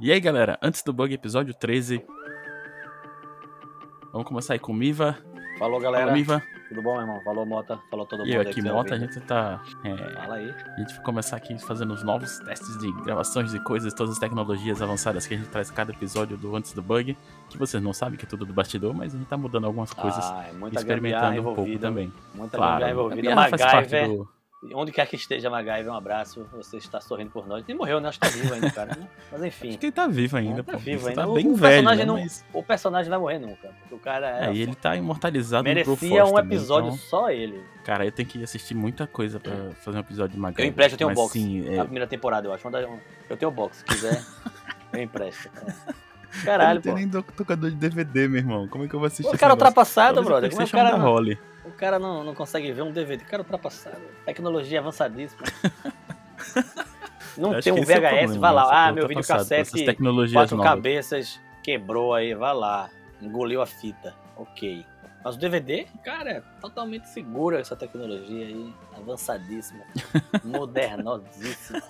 E aí, galera, antes do bug, episódio 13. Vamos começar aí com o Miva. Falou, galera. Fala, Miva. Tudo bom, meu irmão? Falou, Mota. Falou todo mundo E eu aqui, Mota, a gente tá. é, Fala aí. a gente vai começar aqui fazendo os novos testes de gravações de coisas, todas as tecnologias avançadas que a gente traz cada episódio do Antes do Bug. Que vocês não sabem que é tudo do bastidor, mas a gente tá mudando algumas coisas. Ah, é muita experimentando um pouco também. Muita Claro, envolvida. gambiarra faz parte do. Onde quer que esteja, MacGyver, um abraço. Você está sorrindo por nós. Ele morreu, né? Acho que tá vivo ainda, cara. né? Mas enfim. Acho que ele tá vivo ainda, tá pô. vivo Você ainda. Tá O- bem o velho, né? personagem não- Mas... O personagem vai morrer nunca. O cara É, e ele tá imortalizado no merecia um também, episódio então- só ele. Cara, eu tenho que assistir muita coisa pra fazer um episódio de MacGyver. Eu empresto, eu tenho um box. Sim, é, A primeira temporada, eu acho. Um- Eu tenho o box, se quiser, eu empresto. É. Caralho, não tem pô. nem do- tocador de DVD, meu irmão. Como é que eu vou assistir O cara ultrapassado, brother. Como é que cara da não, role. O cara não, não consegue ver um DVD? O cara ultrapassado. Tecnologia avançadíssima. Não tem um esse é VHS, problema, vai lá. né? Ah, Essa meu videocassete, quatro novas. cabeças, quebrou aí, vai lá. Engoliu a fita. Ok. Mas o DVD, cara, é totalmente segura essa tecnologia aí. Avançadíssima. modernosíssima.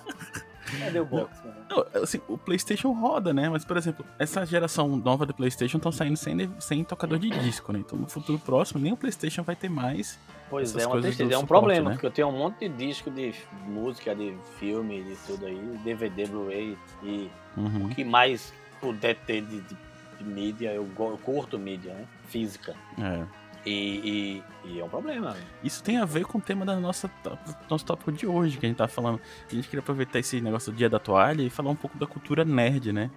Cadê o box, mano? Não, assim, o PlayStation roda, né? Mas, por exemplo, essa geração nova do PlayStation estão saindo sem, sem tocador de disco, né? Então, no futuro próximo, nem o PlayStation vai ter mais. Pois Essas é, uma tristeza. É um suporte, problema, né? porque eu tenho um monte de disco de música, de filme, de tudo aí, DVD, Blu-ray e Uhum. o que mais puder ter de, de- de mídia, eu, eu curto mídia, né? Física. É. E, e- e é um problema. Isso tem a ver com o tema da nossa, do nosso tópico de hoje, que a gente tá falando. A gente queria aproveitar esse negócio do dia da toalha e falar um pouco da cultura nerd, né?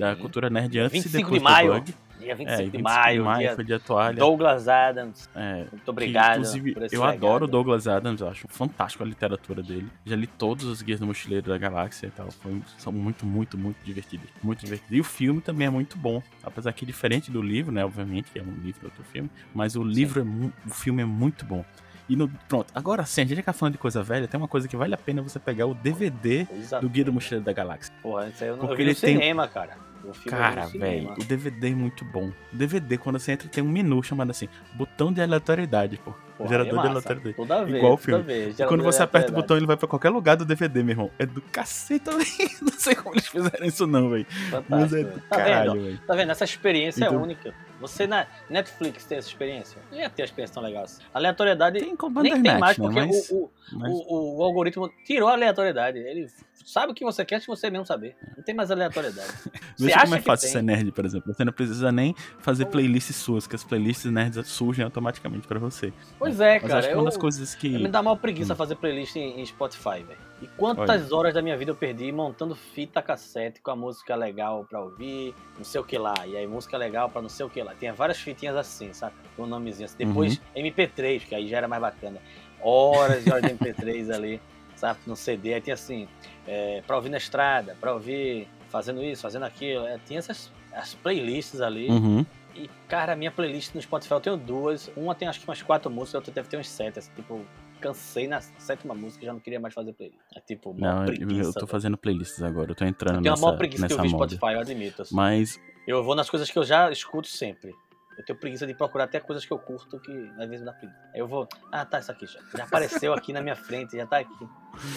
Da cultura nerd antes e 25 depois de maio, do bug. Dia 25 É, de 25 maio, de maio foi dia toalha. Douglas Adams. É, Muito que, obrigado. esse eu legado. adoro o Douglas Adams, eu acho fantástico a literatura dele. Já li todos os Guias do Mochileiro da Galáxia e tal. Foi, são muito, muito, muito divertidos. Muito divertidos. E o filme também é muito bom. Apesar que diferente do livro, né? Obviamente, que é um livro, outro filme. Mas o livro, é mu- o filme é muito bom. E no, pronto, agora sim, a gente já tá falando de coisa velha, tem uma coisa que vale a pena você pegar o DVD Coisa- do Guia do Mochileiro da Galáxia. Porra, isso aí eu não Porque eu vi no ele tem- cinema, cara. Vi Cara, velho, o DVD é muito bom. O DVD, quando você entra, tem um menu chamado assim, botão de aleatoriedade, pô. Gerador é de aleatoriedade. Toda vez, Igual o filme. vez. E quando você aperta o botão, ele vai pra qualquer lugar do DVD, meu irmão. É do cacete também. Não sei como eles fizeram isso, não, velho. Mas é do tá caralho, vendo? velho. Tá vendo? Essa experiência Então- é única. Você na Netflix tem essa experiência? Não ia ter a experiência tão legal assim. Aleatoriedade Tem com nem tem mais, né? porque Mas, o, o, mas- o, o algoritmo tirou a aleatoriedade. Ele sabe o que você quer se você mesmo saber. Não tem mais aleatoriedade. Veja acha como é fácil ser nerd, por exemplo. Você não precisa nem fazer playlists suas, que as playlists nerds surgem automaticamente pra você. Pois é, Mas cara. acho que eu, uma das coisas que. me dá mal preguiça Hum. fazer playlist em, em Spotify, velho. E quantas horas da minha vida eu perdi montando fita cassete com a música legal pra ouvir, não sei o que lá. E aí música legal pra não sei o que lá. Tinha várias fitinhas assim, saca? Com nomezinhos. Depois Uhum. MP3, que aí já era mais bacana. Horas e horas de MP3 ali, sabe? No CD. Aí tinha assim, é, pra ouvir na estrada, pra ouvir fazendo isso, fazendo aquilo. É, tinha essas as playlists ali. Uhum. E, cara, a minha playlist no Spotify eu tenho duas. Uma tem acho que umas quatro músicas, a outra deve ter uns sete. Assim, tipo, cansei na sétima música e já não queria mais fazer playlist. É tipo, Não, eu, preguiça. eu tô fazendo playlists agora. Eu tô entrando eu tenho nessa, uma maior preguiça de ouvir moda. Spotify, eu admito. assim. Mas Eu vou nas coisas que eu já escuto sempre. Eu tenho preguiça de procurar até coisas que eu curto que às vezes me dá preguiça. Aí eu vou, ah, tá, isso aqui já. Já apareceu aqui na minha frente, já tá aqui.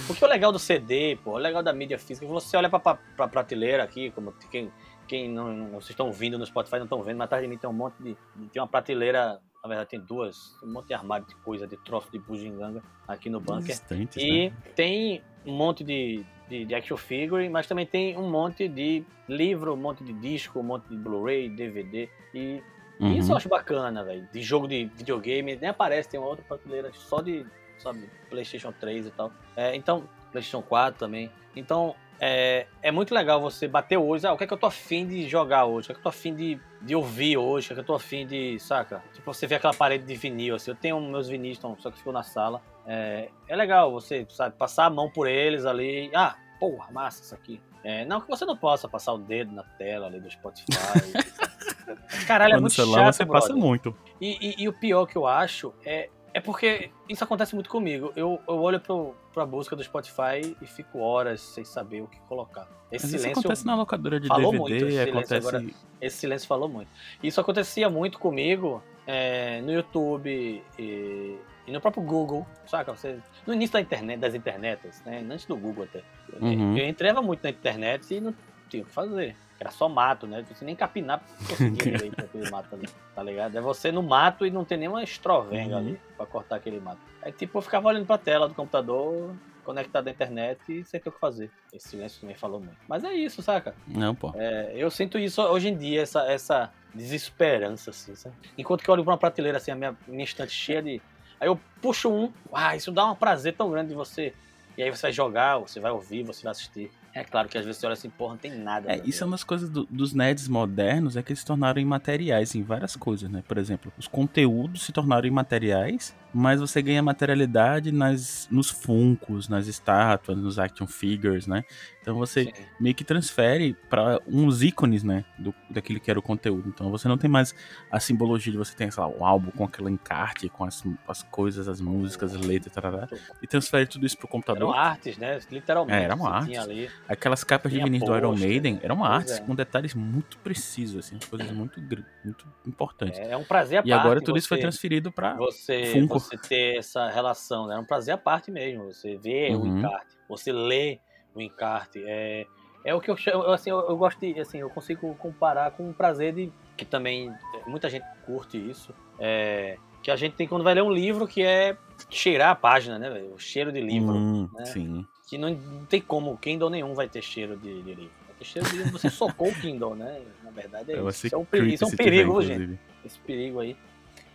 Porque o legal do CD, pô, o legal da mídia física, você olha pra, pra, pra prateleira aqui, como quem, quem não, não- vocês estão ouvindo no Spotify não estão vendo, mas atrás de mim tem um monte de. Tem uma prateleira, na verdade tem duas, um monte de armário de coisa, de troço de bugiganga aqui no bunker. instantes, E né? tem um monte de, de, de action figure, mas também tem um monte de livro, um monte de disco, um monte de Blu-ray, DVD. E Uhum. isso eu acho bacana, velho. De jogo de videogame, nem aparece, tem uma outra prateleira só de, sabe, PlayStation 3 e tal. É, então, PlayStation 4 também. Então, é, é muito legal você bater hoje. Ah, o que é que eu tô afim de jogar hoje? O que é que eu tô afim de, de ouvir hoje? O que é que eu tô afim de, saca? Tipo, você vê aquela parede de vinil, assim. Eu tenho meus vinis, então, só que ficou na sala. É, é legal você, sabe, passar a mão por eles ali. Ah, porra, massa isso aqui. É, não que você não possa passar o dedo na tela ali do Spotify. Caralho, é Mas no muito celular chato, você passa brother. muito. E, e- e o pior que eu acho é, é porque isso acontece muito comigo. Eu, eu olho pro, pra busca do Spotify e fico horas sem saber o que colocar. Esse Mas isso silêncio, acontece na locadora de falou DVD, muito esse silêncio acontece. agora. esse silêncio falou muito. Isso acontecia muito comigo é, no YouTube e, e no próprio Google, saca? Você, no início da internet, das internets, né? Antes do Google até. Uhum. Eu entrava muito na internet e não tinha o que fazer. Era só mato, né? Você nem capinar conseguia direito aquele mato ali, tá ligado? É você no mato e não tem nenhuma estrovenga Uhum. ali pra cortar aquele mato. Aí, tipo, eu ficava olhando pra tela do computador, conectado à internet e sem ter o que fazer. Esse silêncio também falou muito. Mas é isso, saca? Não, pô. É, eu sinto isso hoje em dia, essa, essa desesperança, assim, sabe? Enquanto que eu olho pra uma prateleira, assim, a minha, minha estante cheia de. Aí eu puxo um, ah, isso dá um prazer tão grande de você. E aí você vai jogar, você vai ouvir, você vai assistir. É claro que às vezes você olha assim, porra, não tem nada. É, isso é uma das coisas do- dos nerds modernos, é que eles se tornaram imateriais em várias coisas, né? Por exemplo, os conteúdos se tornaram imateriais, mas você ganha materialidade nas, nos funcos, nas estátuas, nos action figures, né? Então você Sim. meio que transfere para uns ícones, né? Do, daquele que era o conteúdo. Então você não tem mais a simbologia de você ter, sei lá, um álbum com aquele encarte, com as, as coisas, as músicas, as letras, tarará, e transfere tudo isso pro Eram computador. artes, né? Literalmente. É, eram artes. Ali. Aquelas capas de vinis do Iron Maiden eram artes é. com detalhes muito precisos, assim, coisas muito, muito importantes. É, é um prazer à e parte. agora tudo isso foi você- transferido pra. Você, Funko. você ter essa relação, né? É um prazer à parte mesmo. Você vê o Uhum. encarte, você lê o encarte. É, é o que eu chamo, assim, eu, eu gosto de, assim, eu consigo comparar com o prazer de, que também muita gente curte isso, é, que a gente tem quando vai ler um livro que é cheirar a página, né, velho? O cheiro de livro. Hum, né? Sim. Que não, tem como, Kindle nenhum vai ter cheiro de, de livro. Vai ter cheiro de livro, você socou o Kindle, né? Na verdade é Vai isso. Isso é um, peri- creepy isso é um se tiver, perigo, gente esse perigo aí.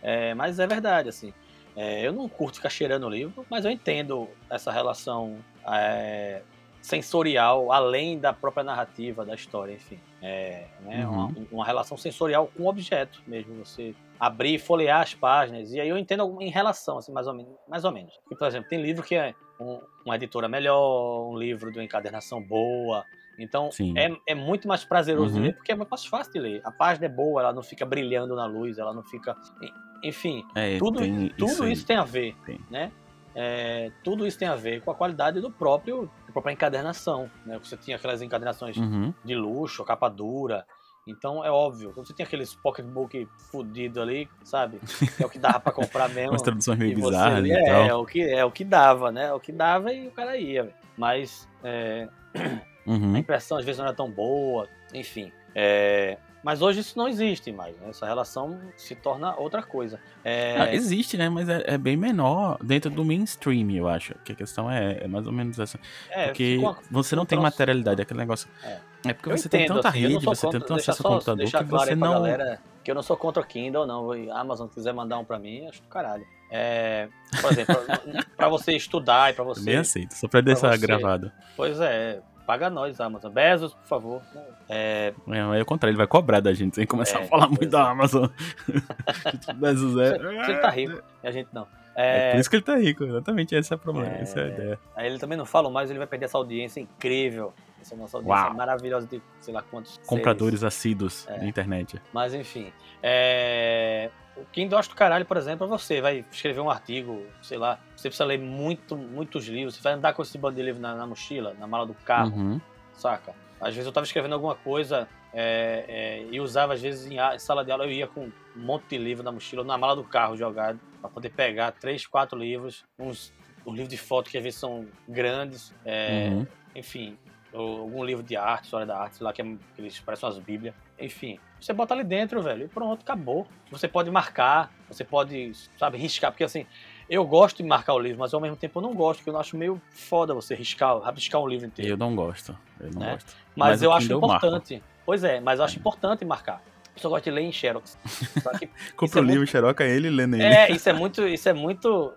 É, mas é verdade, assim. É, eu não curto ficar cheirando o livro, mas eu entendo essa relação é, sensorial, além da própria narrativa da história, enfim. É, né, Uhum. uma, uma relação sensorial com o objeto mesmo. Você abrir e folhear as páginas. E aí eu entendo em relação, assim, mais ou menos. Mais ou menos. E, por exemplo, tem livro que é um- uma editora melhor, um livro de uma encadernação boa. Então, é, é muito mais prazeroso de Uhum. ler, porque é muito mais fácil de ler. A página é boa, ela não fica brilhando na luz, ela não fica. Enfim, É, tudo, tudo aí. isso, tem a ver, Tem. né? É, tudo isso tem a ver com a qualidade do próprio, da própria encadernação, né? Você tinha aquelas encadernações Uhum. de luxo, capa dura. Então é óbvio, quando você tem aqueles pocketbook fudido ali, sabe? É o que dava pra comprar mesmo. Umas traduções meio bizarras é, é o que é o que dava, né? É o que dava e o cara ia. Mas é, a Uhum. impressão às vezes não era tão boa, enfim. É, mas hoje isso não existe mais, né? Essa relação se torna outra coisa. É, Ah, existe, né? Mas é, é bem menor dentro do mainstream, eu acho. Que a questão é, é mais ou menos essa. é, Porque uma- você não tem materialidade, aquele negócio. É. Porque Eu você tem entendo, tanta assim, eu rede, você tem contra- tanto deixa acesso ao computador que claro você não. galera que eu não sou contra o Kindle, não. A Amazon quiser mandar um pra mim, acho do caralho. É, por exemplo, pra você estudar e pra você. Também aceito, só pra deixar você. gravado. Pois é, paga nós, Amazon. Bezos, por favor. É, É, aí é o contrário, ele vai cobrar da gente sem começar É, a falar muito é. da Amazon. Bezos é. você tá rico, e a gente não. É É, por isso que ele tá rico, exatamente esse é o problema, É. essa é a ideia. Aí ele também não fala mais, ele vai perder essa audiência incrível. Essa nossa audiência Uau. maravilhosa de sei lá quantos. seres. Compradores assíduos É. na internet. Mas enfim. É... Kindle acho do caralho, por exemplo, é você. Vai escrever um artigo, sei lá. Você precisa ler muito, muitos livros. Você vai andar com esse bando de livro na, na mochila, na mala do carro, Uhum. saca? Às vezes eu tava escrevendo alguma coisa é, é, e usava, às vezes, em, sala de aula, eu ia com um monte de livro na mochila, na mala do carro jogado, pra poder pegar três, quatro livros, uns, uns livros de foto que às vezes são grandes, é, Uhum. enfim, algum livro de arte, história da arte, sei lá, que, é, que eles parecem umas bíblias. Enfim, você bota ali dentro, velho, e pronto, acabou. Você pode marcar, você pode, sabe, riscar, porque assim, eu gosto de marcar o livro, mas ao mesmo tempo eu não gosto, porque eu acho meio foda você riscar, rabiscar um livro inteiro. Eu não gosto. Eu não Né? gosto. Mas, Mas eu acho importante. Pois é, mas eu acho importante marcar. Eu só gosto de ler em Xerox. Compra é o livro, muito- xeroca ele e lê nele. é, isso é muito, isso é muito,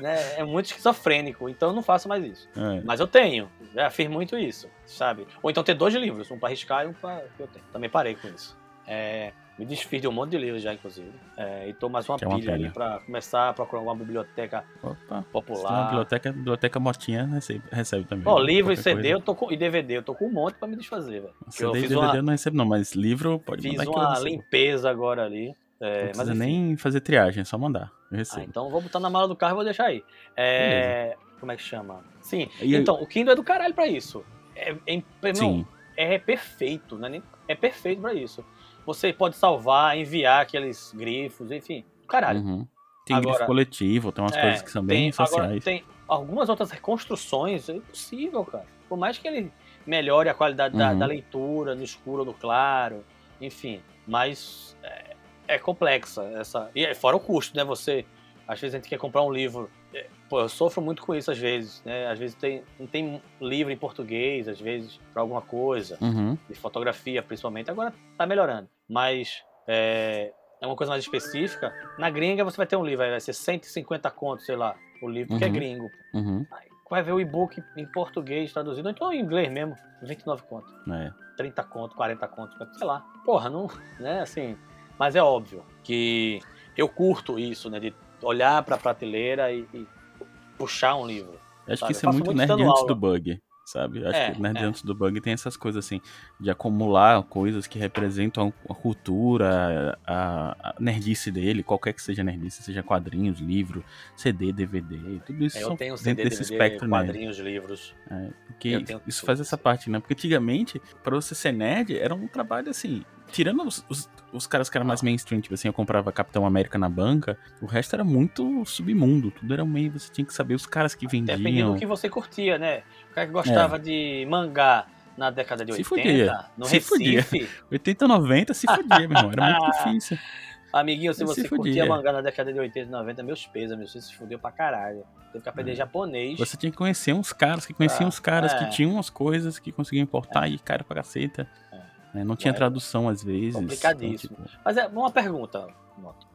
né, é muito esquizofrênico, então eu não faço mais isso. É. Mas eu tenho, já fiz muito isso, sabe? Ou então ter dois livros, um pra riscar e um pra que eu tenho. Também parei com isso. É, me desfiz de um monte de livros já, inclusive. É, e tô mais uma Que é uma pilha ali pra começar a procurar uma biblioteca Opa. Tem uma popular. biblioteca, biblioteca motinha recebe, recebe também. Ó, livro e CD coisa. eu tô com, e DVD, eu tô com um monte pra me desfazer, velho. CD eu e fiz DVD uma- eu não recebo não, mas livro pode Fiz mandar eu uma limpeza agora ali. É, Não mas precisa enfim. nem fazer triagem, é só mandar. Eu Ah, recebo. então eu vou botar na mala do carro e vou deixar aí. É, como é que chama? Sim. E então, o Kindle é do caralho pra isso. É, é, Sim. é perfeito, né? É perfeito pra isso. Você pode salvar, enviar aqueles grifos, enfim. Caralho. Uhum. Tem Agora- grifo coletivo, tem umas É, coisas que são bem tem, agora, sociais. tem algumas outras reconstruções, é impossível, cara. Por mais que ele melhore a qualidade da, Uhum. da leitura no escuro no claro, enfim. Mas é, é complexa essa. E é fora o custo, né? Você. Às vezes a gente quer comprar um livro. é, Pô, eu sofro muito com isso às vezes, né? Às vezes tem, não tem livro em português, às vezes, pra alguma coisa Uhum. de fotografia principalmente. Agora tá melhorando. Mas é, é uma coisa mais específica. Na gringa você vai ter um livro, vai ser 150 contos, sei lá, o livro, porque é Uhum. gringo. Uhum. Vai ver o e-book em português traduzido, ou então em inglês mesmo, 29 contos. É. 30 conto, 40 conto, sei lá. Porra, não, né, assim. Mas é óbvio que eu curto isso, né, de olhar pra prateleira e, e puxar um livro. Acho Sabe, que isso é muito muito nerd antes do bug, sabe? Acho É, que nerd é. antes do bug tem essas coisas assim, de acumular coisas que representam a cultura, a, a nerdice dele, qualquer que seja nerdice, seja quadrinhos, livro, CD, DVD, tudo isso É, Eu tenho dentro CD, desse DVD, espectro quadrinhos, livros. É, porque tenho isso faz essa isso. parte, né? Porque antigamente, pra você ser nerd, era um trabalho assim. Tirando os, os, os caras que eram mais mainstream, tipo assim, eu comprava Capitão América na banca, o resto era muito submundo, tudo era meio. Você tinha que saber os caras que Dependendo vendiam. do que você curtia, né? O cara que gostava de mangá na década de Se 80, fudia. no Se fudia. Recife. 80, 90 se fudia, meu irmão. Era muito difícil. Amiguinho, se Se você fudia. curtia mangá na década de 80 e 90, meus pesos, meu, você se fudeu pra caralho. Teve que aprender É. japonês. Você tinha que conhecer uns caras que conheciam Ah, uns caras é. que tinham umas coisas que conseguiam importar e cara pra caceta. É, não tinha Mas- tradução às vezes. Complicadíssimo. então, tipo, Mas é uma pergunta.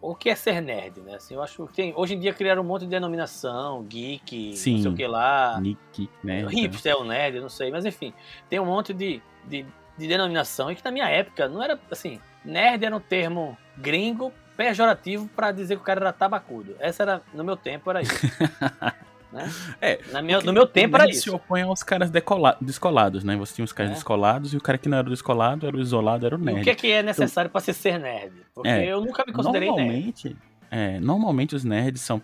O que é ser nerd, né? Assim, eu acho que tem, hoje em dia criaram um monte de denominação, geek, Sim. não sei o que lá. Nick, né? hipster é o nerd, não sei, mas enfim, tem um monte de, de, de denominação e que na minha época não era assim, nerd era um termo gringo pejorativo pra dizer que o cara era tabacudo. Essa era no meu tempo era isso. né? É, minha, no meu tempo era nerd se isso. opõe aos caras decola- descolados, né? Você tinha os caras É. descolados e o cara que não era descolado era o isolado, era o E nerd. o que é, que é necessário pra ser ser nerd? Porque É. eu nunca me considerei nerd. normalmente, é, normalmente os nerds são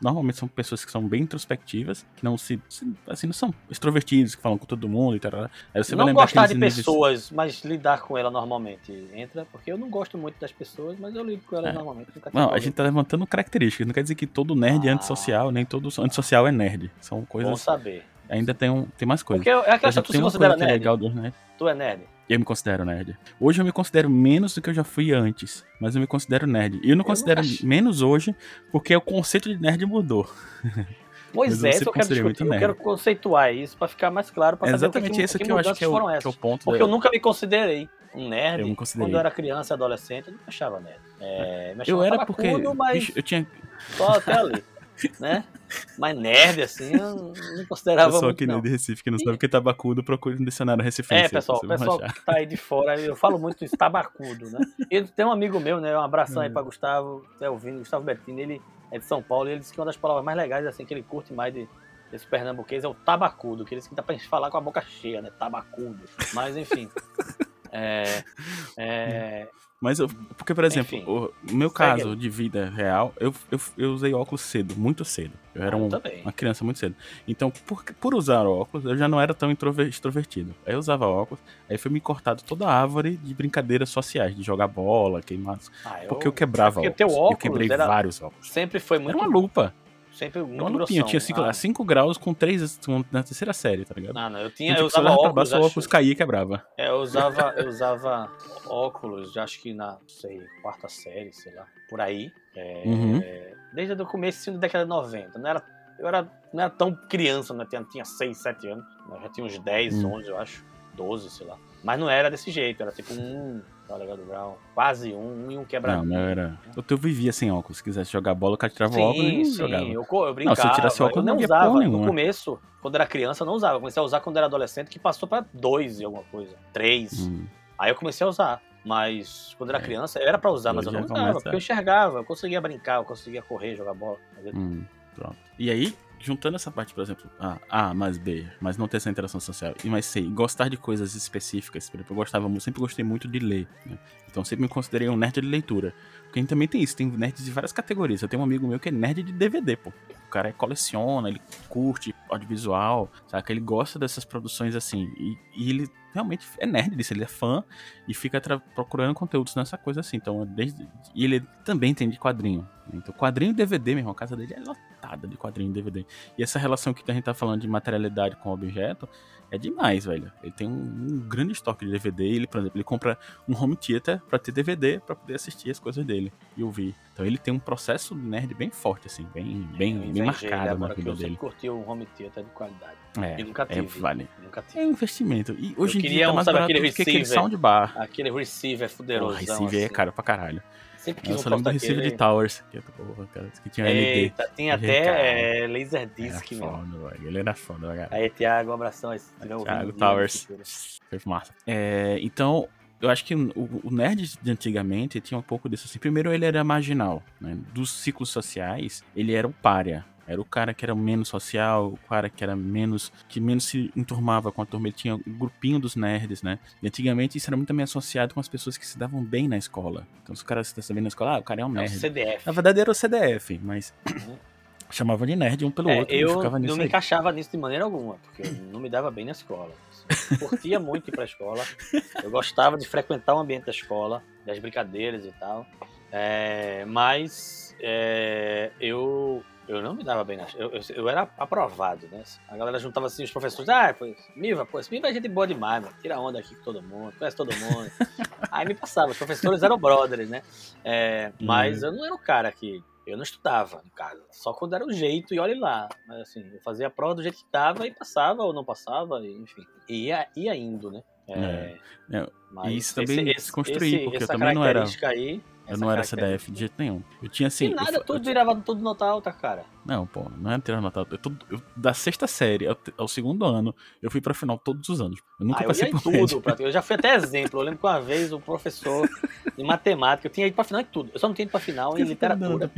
normalmente são pessoas que são bem introspectivas, que não se, assim, não são extrovertidos, que falam com todo mundo e tal. Aí você vai não lembrar gostar de níveis- pessoas, mas lidar com ela normalmente entra, porque eu não gosto muito das pessoas, mas eu lido com elas É. normalmente. Não, a gente tá levantando características, não quer dizer que todo nerd é Ah. antissocial, nem todo antissocial é nerd. São Bom coisas, saber. ainda tem, um, tem mais coisas. Porque é aquela tu se uma considera que é nerd. legal dos nerds. Tu é nerd. Eu me considero nerd. Hoje eu me considero menos do que eu já fui antes, mas eu me considero nerd. E eu não Eu considero nunca ach- menos hoje, porque o conceito de nerd mudou. Pois é, eu isso eu quero discutir. Eu quero conceituar isso pra ficar mais claro, pra É saber o que, exatamente que, que eu acho que é o, foram que é o ponto. Porque da- eu nunca me considerei um nerd. Eu me considerei. Quando eu era criança, adolescente, eu não me achava nerd. É, me Eu achava era porque. tabacudo, mas eu tinha. só até ali. né? Mas nerd, assim, eu não considerava Pessoal muito, aqui não. de Recife que não sabe o que é tabacudo, procure no dicionário Recife. É, pessoal, o pessoal que tá aí de fora, eu falo muito isso, tabacudo, né? E tem um amigo meu, né? Um abração aí Hum. pra Gustavo, tá ouvindo, Gustavo Bettini, ele é de São Paulo e ele disse que uma das palavras mais legais, assim, que ele curte mais de, desse pernambuquês é o tabacudo, que ele disse que dá pra gente falar com a boca cheia, né? Tabacudo. Mas, enfim. É, é, Mas eu, porque, por exemplo, Enfim, o meu caso de vida real, eu, eu, eu usei óculos cedo, muito cedo. Eu era eu um- também. uma criança muito cedo. Então, por, por usar óculos, eu já não era tão extrovertido. Aí eu usava óculos, aí foi me cortado toda a árvore de brincadeiras sociais, de jogar bola, queimar. Ah, Porque eu quebrava porque óculos. teu eu óculos quebrei era- vários óculos. Sempre foi Era muito, uma lupa. Sempre muito uma lupinha. Eu grossão. tinha 5 Ah, cinco graus com 3 na terceira série, tá ligado? Não, não, eu Então, tinha, tipo, eu eu usava óculos, baixo, o óculos acho- caía e quebrava. É, eu usava, eu usava óculos, acho que na, sei, quarta série, sei lá, por aí. É, Uhum. Desde o começo da década de 90. Não era, eu era, não era tão criança, né? Tinha, tinha 6, 7 anos. Eu já tinha uns 10, Hum. 11, eu acho. 12, sei lá. Mas não era desse jeito, era tipo um, tá ligado, Brown? Quase um, um e um Não, quebradinho. meu era. Eu, eu vivia sem óculos. Se quisesse jogar bola, o cara tirava o óculos Sim, e sim, jogava. eu, eu brincava. se eu tirasse óculos, eu não não usava. No nenhuma. começo, quando era criança, eu não usava. Eu comecei a usar quando era adolescente, que passou pra dois e alguma coisa. Três. Hum. Aí eu comecei a usar. Mas quando era É. criança, era pra usar, mas eu não usava, começa- porque eu enxergava, eu conseguia brincar, eu conseguia correr, jogar bola. Hum, pronto. E aí, juntando essa parte, por exemplo, A, A mais B, mas não ter essa interação social, e mais C, gostar de coisas específicas, por exemplo, eu gostava sempre gostei muito de ler, né? Então sempre me considerei um nerd de leitura. Porque a gente também tem isso, tem nerds de várias categorias. Eu tenho um amigo meu que é nerd de DVD, pô. O cara coleciona, ele curte audiovisual, saca? Ele gosta dessas produções assim. E, e ele realmente é nerd disso, ele é fã e fica procurando conteúdos nessa coisa assim. Então, desde, e ele também tem de quadrinho. Então, quadrinho e DVD, mesmo, a casa dele é lotada de quadrinho e DVD. E essa relação que a gente tá falando de materialidade com objeto é demais, velho. Ele tem um, um grande estoque de DVD. Ele, por exemplo, ele compra um home theater pra ter DVD pra poder assistir as coisas dele e ouvir. Então ele tem um processo nerd bem forte, assim, bem, bem, bem marcado na vida dele. curtiu um home theater de qualidade. É, e nunca tive. É, vale. Nunca tive. É investimento. E hoje Eu em dia tá um, mais sabe, barato aquele do que aquele receiver. soundbar. Aquele receiver O fuderosão. receiver é assim. caro pra caralho. Sempre quis Eu um só lembro do receiver de Towers, que, é, porra, cara, que tinha. Eita, Gente, cara. até é, laser Era disc, meu. foda, velho. Ele era foda, velho. Aí, Thiago, um abração. Thiago Towers. Foi massa. É, então, eu acho que o, o nerd de antigamente tinha um pouco disso assim. Primeiro, ele era marginal, né? Dos ciclos sociais, ele era o párea. Era o cara que era menos social, o cara que era menos. que menos se enturmava com a turma. Ele tinha o grupinho dos nerds, né? E antigamente isso era muito também associado com as pessoas que se davam bem na escola. Então, se o cara se dava bem na escola, ah, o cara é um É o nerd. CDF. Na verdade era o CDF, mas chamava de nerd um pelo É, outro eu nisso não me aí. encaixava nisso de maneira alguma, porque eu não me dava bem na escola. Curtia muito ir pra escola. Eu gostava de frequentar o ambiente da escola, das brincadeiras e tal. É, mas é, eu, eu não me dava bem na eu, eu, eu era aprovado, né? A galera juntava assim os professores, ah, pô, Miva, esse Miva é gente boa demais, mano. Tira onda aqui com todo mundo, conhece todo mundo. Aí me passava, os professores eram brothers, né? É, mas eu não era o cara que. Eu não estudava em casa, só quando era o jeito e olhe lá. Mas assim, eu fazia a prova do jeito que estava e passava ou não passava, enfim. E ia, ia indo, né? É, É, mas e isso também se construía, porque eu também não era- Aí, Eu não era CDF de jeito nenhum. Eu tinha assim. Que eu nada, fa- tudo eu- virava tudo nota alta, cara. Não, pô, não era tirar. Eu, todo- eu- da sexta série ao, ao segundo ano, eu fui pra final todos os anos. Eu nunca Ah, eu passei ia em por tudo. pra- Eu já fui até exemplo. Eu lembro que uma vez o professor de matemática, eu tinha ido pra final em tudo. Eu só não tinha ido pra final em tá literatura.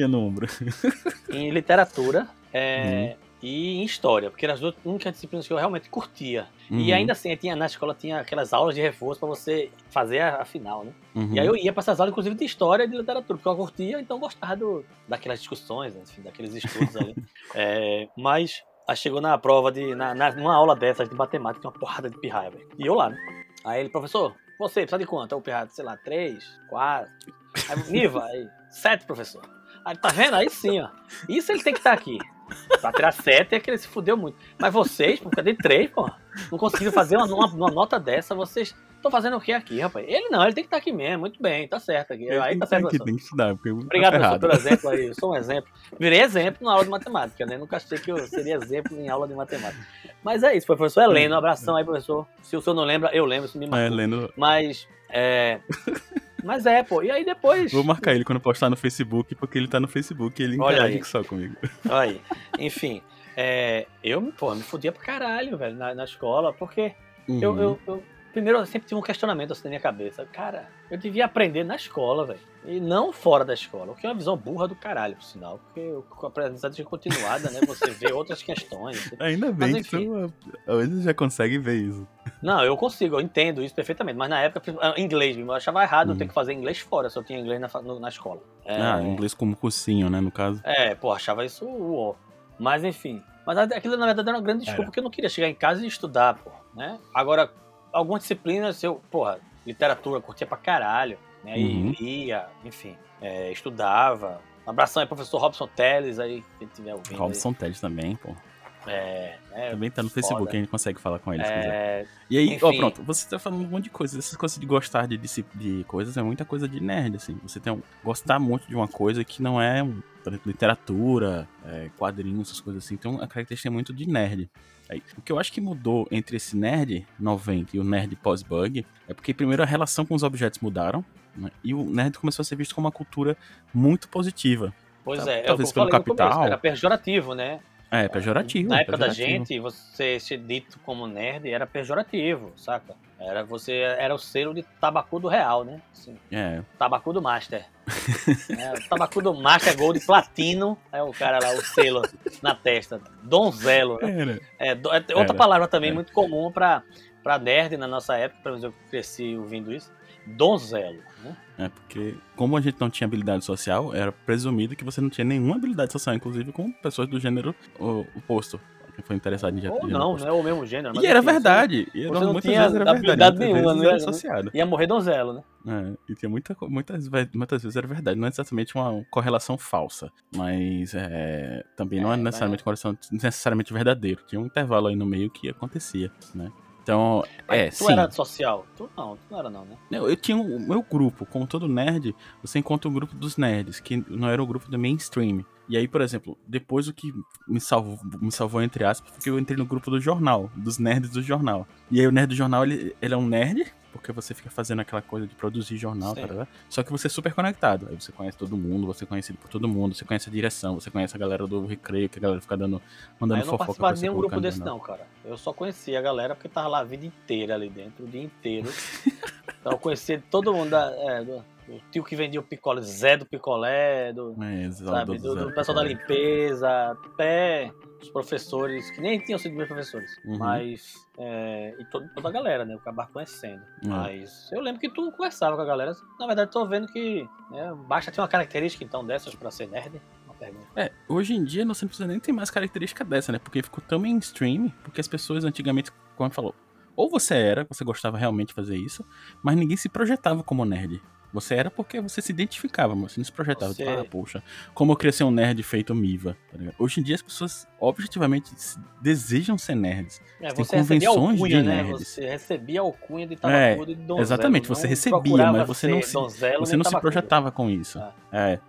Em literatura é, Uhum. E em história, porque eram as duas únicas disciplinas que eu realmente curtia. E Uhum, ainda assim, tinha, na escola tinha aquelas aulas de reforço pra você fazer a, a final, né? uhum. E aí eu ia pra essas aulas, inclusive, de história e de literatura, porque eu curtia, então eu gostava do, daquelas discussões, né, enfim, daqueles estudos ali. É, mas aí chegou na prova de. Na, na- numa aula dessas de matemática, tinha uma porrada de pirraia, velho. E eu lá, né? Aí ele, professor, você precisa de quanto? Aí o pirraia, sei lá, três, quatro. Aí, Niva, aí, sete, professor. Aí, tá vendo? Aí sim, ó. Isso ele tem que estar aqui. Pra tirar sete é que ele se fudeu muito. Mas vocês, pô, cadê três, pô? Não conseguiram fazer uma, uma, uma nota dessa, vocês estão fazendo o que aqui, rapaz? Ele não, ele tem que estar aqui mesmo, muito bem, tá certo aqui. Eu Aí tá certo, estar aqui, tem que estudar, porque Obrigado, tá professor, pelo exemplo aí. Eu sou um exemplo. Virei exemplo na aula de matemática, né? Nunca achei que eu seria exemplo em aula de matemática. Mas é isso, foi o professor Heleno. Um abração aí, professor. Se o senhor não lembra, eu lembro, isso me É, lendo. Mas, é... Mas é, pô. E aí depois... Vou marcar ele quando postar no Facebook, porque ele tá no Facebook e ele Olha interage aí. só comigo. Olha aí. Enfim, é... eu pô, me fudia pra caralho, velho, na, na escola, porque eu, Uhum. eu, eu- Primeiro, eu sempre tive um questionamento assim na minha cabeça. Cara, eu devia aprender na escola, velho. E não fora da escola. O que é uma visão burra do caralho, por sinal. Porque com a aprendizagem continuada, né? Você vê outras questões. Ainda bem Mas, que vezes já consegue ver isso. Não, eu consigo, eu entendo isso perfeitamente. Mas na época, ah, inglês, eu achava errado eu ter Uhum. que fazer inglês fora se eu tinha inglês na, na escola. É, Ah, inglês como cursinho, né, no caso. É, pô, achava isso uó. Mas enfim. Mas aquilo na verdade era uma grande desculpa, Era. porque eu não queria chegar em casa e estudar, pô, né? Agora, algumas disciplinas eu, porra, literatura, curtia pra caralho, né? E Uhum. lia, enfim, é, estudava. Um abração aí, professor Robson Teles, aí, quem tiver ouvindo. Robson Teles também, pô. Aí. É, é, Também tá no foda. Facebook, a gente consegue falar com ele se quiser. É, E aí, ó, enfim. pronto, você tá falando um monte de coisa. Essas coisas de gostar de, disci- de coisas é muita coisa de nerd, assim. Você tem um, gostar muito de uma coisa que não é, um, por exemplo, literatura, é, quadrinhos, essas coisas assim. Então, a característica é muito de nerd. Aí, o que eu acho que mudou entre esse nerd 90 e o nerd pós-bug é porque, primeiro, a relação com os objetos mudaram. né, E o nerd começou a ser visto como uma cultura muito positiva. pois Tá- é, é talvez pelo no começo, capital. era pejorativo, né? É, pejorativo. Na época da pejorativo. gente, você ser dito como nerd era pejorativo, saca? Era você era o selo de tabacudo real, né? Assim, É, tabacudo master. é, o tabacudo master gold platino, é o cara lá o selo na testa, donzelo, né? É, é outra Era, palavra também era. muito comum pra para nerd na nossa época, pelo menos eu cresci ouvindo isso, donzelo, né? É, porque como a gente não tinha habilidade social, era presumido que você não tinha nenhuma habilidade social, inclusive com pessoas do gênero oposto. Foi interessado em Ou não, não é o mesmo gênero. E era verdade. E você não tinha vezes era habilidade verdade. nenhuma, não era era- associado. Ia morrer donzelo, né? É, e tinha muita, muitas, muitas vezes era verdade. Não é exatamente uma correlação falsa, mas é, também não é É, necessariamente correlação necessariamente verdadeiro. Tinha um intervalo aí no meio que acontecia, né? Então, é, tu sim. era social? Tu não, tu não era não, né? Eu, eu tinha o meu grupo, como todo nerd, você encontra o grupo dos nerds, que não era o grupo do mainstream. E aí, por exemplo, depois o que me salvou, me salvou entre aspas, porque eu entrei no grupo do jornal, dos nerds do jornal. E aí o nerd do jornal, ele, ele é um nerd, porque você fica fazendo aquela coisa de produzir jornal, tarará, só que você é super conectado. Aí você conhece todo mundo, você é conhecido por todo mundo, você conhece a direção, você conhece a galera do recreio, que a galera fica dando, mandando eu não fofoca participava de nenhum grupo desse não, cara. Eu só conhecia a galera porque tava lá a vida inteira ali dentro, o dia inteiro. então eu conhecia todo mundo, da, é, do, do tio que vendia o picolé, Zé do picolé, do, É, sabe, do, do Zé pessoal da limpeza, até os professores, que nem tinham sido meus professores, Uhum. mas, é, e todo- toda a galera, né, eu acabar conhecendo. É. Mas eu lembro que tu conversava com a galera, na verdade tô vendo que né, basta ter uma característica então dessas pra ser nerd, uma pergunta. É, hoje em dia você não precisa nem ter mais característica dessa, né? Porque ficou tão mainstream, porque as pessoas antigamente, como falou, ou você era, você gostava realmente de fazer isso, mas ninguém se projetava como nerd. Você era porque você se identificava, mas você não se projetava. Você- Tipo, ah, poxa, como eu queria ser um nerd feito Miva, tá? Hoje em dia as pessoas objetivamente se- desejam ser nerds. É, Tem você convenções alcunha, de né? nerds. Você recebia alcunha de É, tabacudo e de donzelo. exatamente, você recebia, mas você não se- Você não se projetava com isso. Ah. É.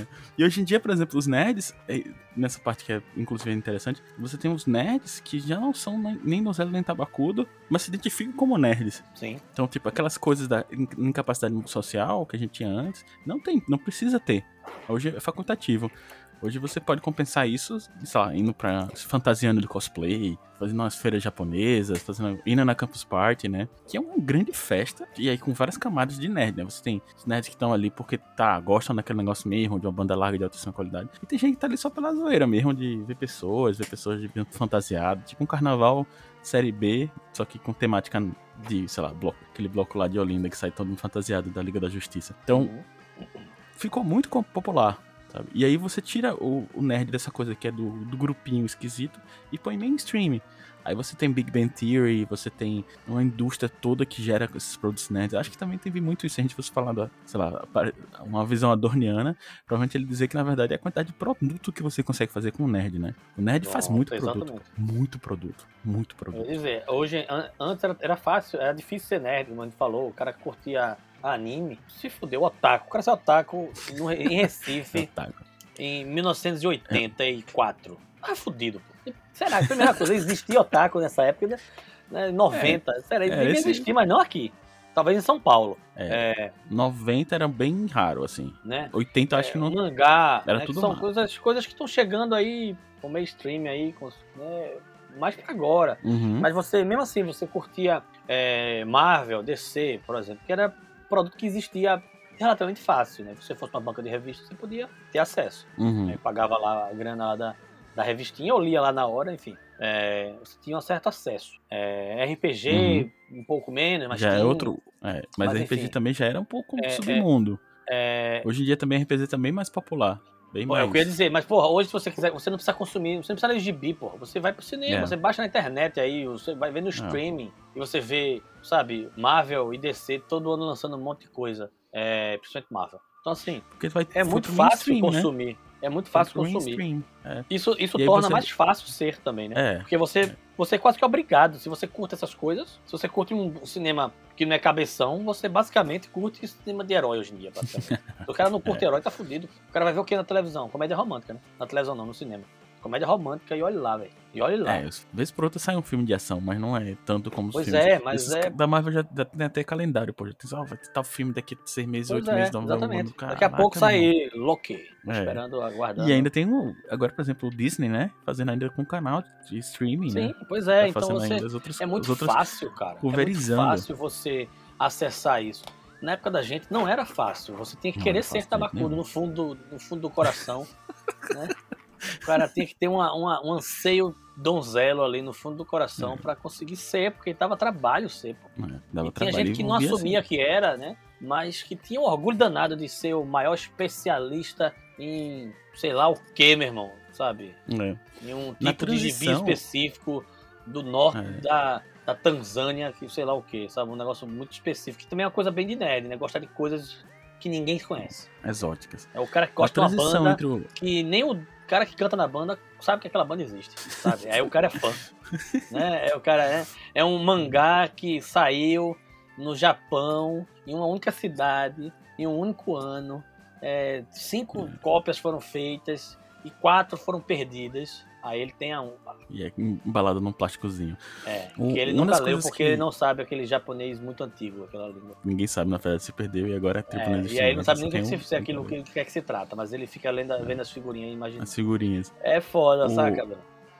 Né? e hoje em dia, por exemplo, os nerds, é, nessa parte que é inclusive interessante, você tem os nerds que já não são nem- donzelo nem tabacudo, mas se identificam como nerds. Sim. Então, tipo, aquelas coisas da in- incapacidade social que a gente tinha antes, não tem, não precisa ter. Hoje é facultativo. Hoje você pode compensar isso, sei lá, indo pra. se fantasiando de cosplay, fazendo umas feiras japonesas, fazendo, indo na Campus Party, né? Que é uma grande festa, e aí com várias camadas de nerd, né? Você tem os nerds que estão ali porque, tá, gostam daquele negócio mesmo, de uma banda larga de altíssima qualidade. E tem gente que tá ali só pela zoeira mesmo, de ver pessoas, ver pessoas de fantasiado, tipo um carnaval série B, só que com temática de, sei lá, bloco, aquele bloco lá de Olinda que sai todo mundo fantasiado da Liga da Justiça. Então, Uhum. ficou muito popular, sabe? E aí você tira o, o nerd dessa coisa que é do, do grupinho esquisito e põe mainstream. Aí você tem Big Bang Theory, você tem uma indústria toda que gera esses produtos nerds. Acho que também teve muito isso, se a gente fosse falar da, sei lá, uma visão adorniana, provavelmente ele dizer que na verdade é a quantidade de produto que você consegue fazer com o nerd, né? O nerd faz Pronto, muito produto. exatamente. Muito produto. Muito produto. ia dizer, hoje, an- antes era, era fácil, era difícil ser nerd, como a gente falou. O cara curtia anime, se fudeu, otaku. O cara saiu otaku no- em Recife em 1984. Ah, fudido, pô. Será? Primeira coisa, existia otaku nessa época, né? né? 90. Será? É, devia esse- existir, mas não aqui. Talvez em São Paulo. É, É, 90 era bem raro, assim. né? 80 eu acho que não. mangá, Era né, que tudo são coisas, coisas que estão chegando aí com mainstream aí, com, né, mais pra agora. Uhum. Mas você, mesmo assim, você curtia é, Marvel, DC, por exemplo, que era produto que existia relativamente fácil, né? Se você fosse uma banca de revista, você podia ter acesso. Uhum. né? Pagava lá a grana lá da, da revistinha, ou lia lá na hora, enfim. É, você tinha um certo acesso. É, RPG, um pouco menos, mas já é tinha- outro. É, mas, Mas, RPG enfim. também já era um pouco É, submundo. É, Hoje em dia também RPG também é mais popular. Bem Pô, é mais. o que eu ia dizer, mas porra, hoje se você quiser, você não precisa consumir, você não precisa ler gibi, porra. Você vai pro cinema, É. você baixa na internet aí, você vai ver no streaming e você vê, sabe, Marvel e DC todo ano lançando um monte de coisa, é, principalmente Marvel. Então assim, Porque vai, é muito fácil mainstream, né? consumir. É muito fácil consumir. mainstream, É. Isso, isso torna você- mais fácil ser também, né? É. Porque você, você é quase que obrigado. Se você curte essas coisas, se você curte um cinema que não é cabeção, você basicamente curte cinema de herói hoje em dia, basicamente. Se o cara não curte herói, tá fudido. O cara vai ver o que na televisão? Comédia romântica, né? Na televisão não, no cinema. Comédia romântica e olhe lá, velho. E olhe lá. É, vezes por outra sai um filme de ação, mas não é tanto como os Pois filmes. é, mas Esses é- Da Marvel já, já tem até calendário, pô. Já tem, ó, vai tal filme daqui a seis meses, Pois oito é, meses. um- um- exatamente. um- Daqui a pouco Caraca, sai mano. Loki. É. Esperando, aguardando. E ainda tem o. Agora, por exemplo, o Disney, né? Fazendo ainda com o canal de streaming, Sim, né? pois é. Tá então você. ainda as outras É muito as outras fácil, cara. É muito pulverizando. fácil você acessar isso. Na época da gente não era fácil. Você tinha que Não querer ser tabacudo no fundo, do- no fundo do coração. né? O cara tinha que ter uma, uma- um anseio donzelo ali no fundo do coração É. pra conseguir ser, porque dava trabalho ser. Pô. É, dava E tinha gente que não envolvia, assumia assim. que era, né? Mas que tinha um orgulho danado de ser o maior especialista em sei lá o que, meu irmão. sabe? É. Em um Na tipo de gibi transição- específico do norte É. da, da Tanzânia, que sei lá o que, sabe? Um negócio muito específico. Que também é uma coisa bem de nerd, né? Gostar de coisas que ninguém conhece. Exóticas. É o cara que gosta de uma transição banda o. que nem o cara que canta na banda sabe que aquela banda existe, sabe? Aí o cara é fã, né? É o cara é, é um mangá que saiu no Japão em uma única cidade em um único ano. É, cinco cópias foram feitas e quatro foram perdidas. Aí ele tem a um, E é embalado num plásticozinho. é, O- que ele nunca leu porque que- ele não sabe aquele japonês muito antigo, aquela língua. Ninguém sabe, na verdade, se perdeu e agora É, não existe. e aí ele não mais, sabe nem o que, tem que um- se, é aquilo que, que é que se trata, mas ele fica lendo, vendo as figurinhas e imaginando. As figurinhas. É foda, O- saca?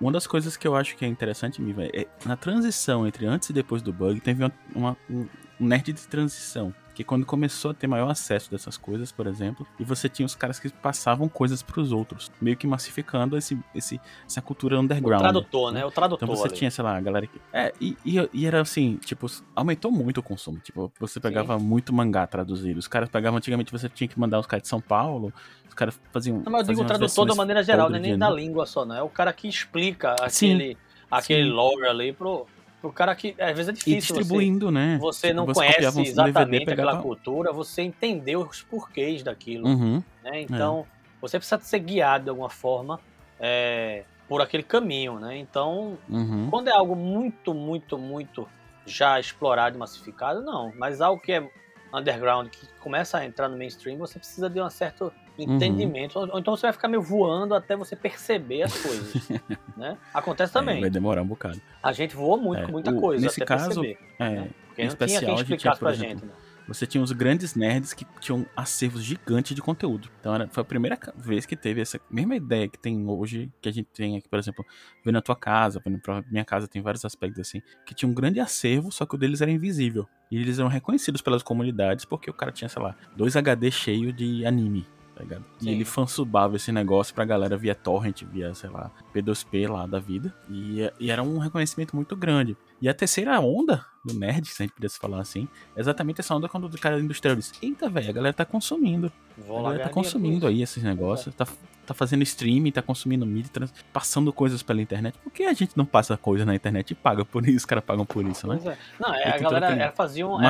Uma das coisas que eu acho que é interessante, Miva, é na transição entre antes e depois do bug, teve uma, uma- um, um nerd de transição. Que quando começou a ter maior acesso dessas coisas, por exemplo, e você tinha os caras que passavam coisas pros outros, meio que massificando esse, esse, essa cultura O underground. tradutor, né? O tradutor. Então você ali. tinha, sei lá, a galera que. É, e, e, e era assim, tipo, aumentou muito o consumo. Tipo, você pegava muito mangá traduzido. Os caras pegavam, antigamente você tinha que mandar os caras de São Paulo, os caras faziam. Não, mas eu digo as tradutor de versões maneira geral, não é podres nem da língua só, não. É o cara que explica Sim, aquele, aquele sim. lore ali pro, pro cara que. Às vezes é E difícil você, distribuindo, né? você não você conhece um exatamente DVD, aquela cultura, você entender os porquês daquilo. Uhum. né? Então, você precisa ser guiado de alguma forma é, por aquele caminho, né? Então, Uhum. quando é algo muito, muito, muito já explorado e massificado, não. Mas algo que é underground, que começa a entrar no mainstream, você precisa de um certo entendimento. Ou, ou então você vai ficar meio voando até você perceber as coisas. né? Acontece É, também. vai demorar um bocado. A gente voou muito É, com muita o- coisa nesse caso, perceber. É, né? Porque em não tinha especial, quem a gente tinha, explicasse por pra exemplo, gente. Né? Você tinha os grandes nerds que tinham acervos gigantes de conteúdo. Então era, foi a primeira vez que teve essa mesma ideia que tem hoje, que a gente tem aqui, por exemplo, vendo a tua casa, vendo pra minha casa, tem vários aspectos assim, que tinha um grande acervo, só que o deles era invisível. E eles eram reconhecidos pelas comunidades porque o cara tinha, sei lá, dois HD cheio de anime. Tá ligado? E Sim. ele fansubava esse negócio pra galera via torrent, via, sei lá, P2P lá da vida. E, e era um reconhecimento muito grande. E a terceira onda do nerd, se a gente pudesse falar assim, é exatamente essa onda quando o cara industrial diz: Eita, velho, a galera tá consumindo. Vou A galera tá consumindo aí esses negócios, tá, tá fazendo streaming, tá consumindo mídia, trans- passando coisas pela internet. Por que a gente não passa coisa na internet e paga por isso? Os caras pagam por isso, né? é. Não, é, E a galera era, fazia um.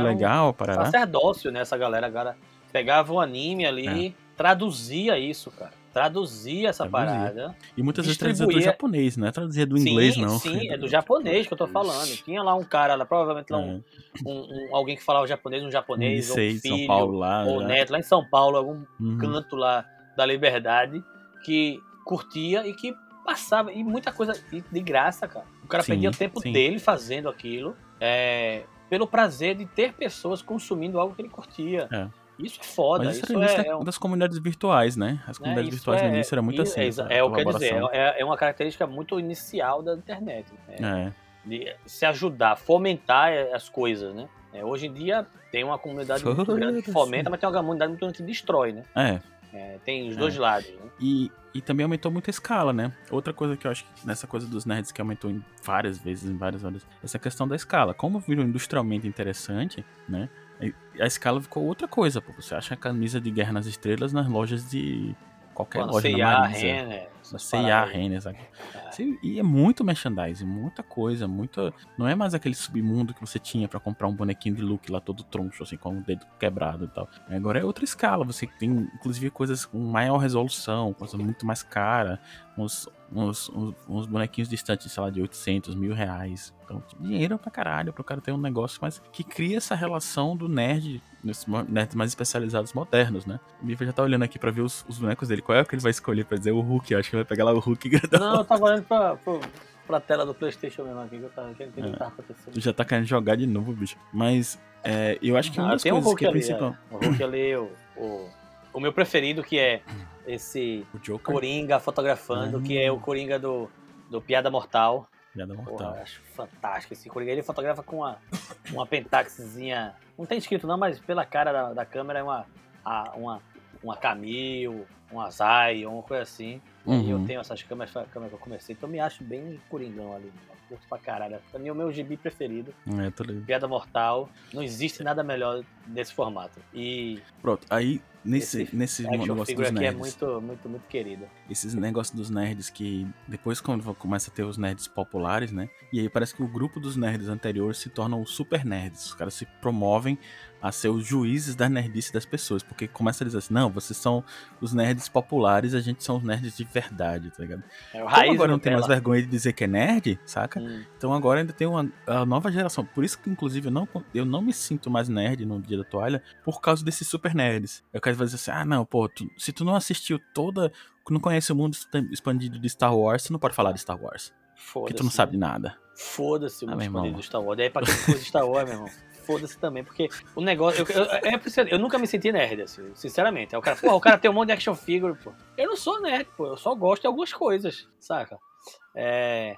Um- legal, parará. sacerdócio, né? Essa galera, galera pegava o anime ali, traduzia isso, cara. Traduzia essa É. Traduzia. parada. E muitas vezes traduzia do japonês, não é traduzia do inglês, sim, não. Sim, é do japonês que eu tô falando. Tinha lá um cara, lá, provavelmente lá um, É, um- um- alguém que falava japonês, um japonês, ou um 16, filho, São Paulo lá. ou já. neto, lá em São Paulo, algum Uhum. canto lá da liberdade, que curtia e que passava, e muita coisa de de graça, cara. O cara Sim, perdia o tempo sim. dele fazendo aquilo, é, pelo prazer de ter pessoas consumindo algo que ele curtia. É. Isso é foda, Mas isso, isso é, é um- das comunidades virtuais, né? As né, comunidades isso virtuais é- no início era muito assim. É, essa é o que eu quer dizer, é, é uma característica muito inicial da internet. né? É, de se ajudar, fomentar as coisas, né? É, hoje em dia tem uma comunidade muito grande que fomenta, mas tem uma comunidade muito grande que destrói, né? é. É, tem os É. dois lados, né? E, e também aumentou muito a escala, né? Outra coisa que eu acho que nessa coisa dos nerds que aumentou em várias vezes, em várias horas, essa questão da escala. Como virou industrialmente interessante, né? A escala ficou outra coisa, pô. Você acha a camisa de Guerra nas Estrelas nas lojas de qualquer Quando loja, na Marisa, Renner, na essas C&A. Renner, sabe? É. E é muito merchandising, muita coisa, muita. Não é mais aquele submundo que você tinha pra comprar um bonequinho de look lá todo troncho, assim, com o dedo quebrado e tal. Agora é outra escala, você tem inclusive coisas com maior resolução, coisa muito mais cara, uns, uns, uns, uns bonequinhos distantes, sei lá, de 800, mil reais. Então, dinheiro pra caralho, pro cara ter um negócio, mas que cria essa relação do nerd, nesses nerds mais especializados modernos, né? O Mifa já tá olhando aqui pra ver os, os bonecos dele. Qual é o que ele vai escolher pra dizer? O Hulk, eu acho que ele vai pegar lá o Hulk grandão. Não, eu tava olhando pra, pra, pra tela do Playstation mesmo aqui, que eu tava querendo entender o É. que tava acontecendo. Já tá querendo jogar de novo, bicho. Mas é, eu acho que uma Ah, das tem um coisas Hulk que é ali, principal. é. o Hulk ali, o, o, o meu preferido, que é esse Coringa fotografando, Hum. que é o Coringa do, do Piada Mortal. piada Porra, mortal. eu acho fantástico esse Coringa. Ele fotografa com uma, uma pentaxzinha. Não tem escrito não, mas pela cara da, da câmera é uma, a- uma, uma Camil, uma Zai, uma coisa assim. E eu Uhum. tenho essas câmeras, foi a câmera que eu comecei, então eu me acho bem Coringão ali. Curto pra caralho. Pra mim é o meu gibi preferido. É, tô ligado. Piada Mortal. Não existe nada melhor desse formato. E Pronto, aí nesse, Esse nesse negócio dos é nerds. muito, muito, muito querido. Esses negócios dos nerds que depois quando começa a ter os nerds populares, né? E aí parece que o grupo dos nerds anteriores se tornam super nerds. Os caras se promovem a ser os juízes da nerdice das pessoas, porque começa a dizer assim, não, vocês são os nerds populares, a gente são os nerds de verdade, tá ligado? É o Como agora não tem mais vergonha de dizer que é nerd, saca? Hum. Então agora ainda tem uma nova geração. Por isso que, inclusive, eu não, eu não me sinto mais nerd no dia da toalha por causa desses super nerds. Eu quero dizer assim, ah, não, pô, tu- se tu não assistiu toda. Não conhece o mundo expandido de Star Wars, tu não pode falar de Star Wars. Porque tu não sabe de nada. Foda-se o Ah, mundo irmão. expandido do Star Wars. Daí pra quem curte Star Wars, meu irmão. Foda-se também, porque o negócio. Eu, eu, é que eu nunca me senti nerd, assim, sinceramente. Aí o cara, porra, o cara tem um monte de action figure, pô. Eu não sou nerd, pô. Eu só gosto de algumas coisas, saca? É.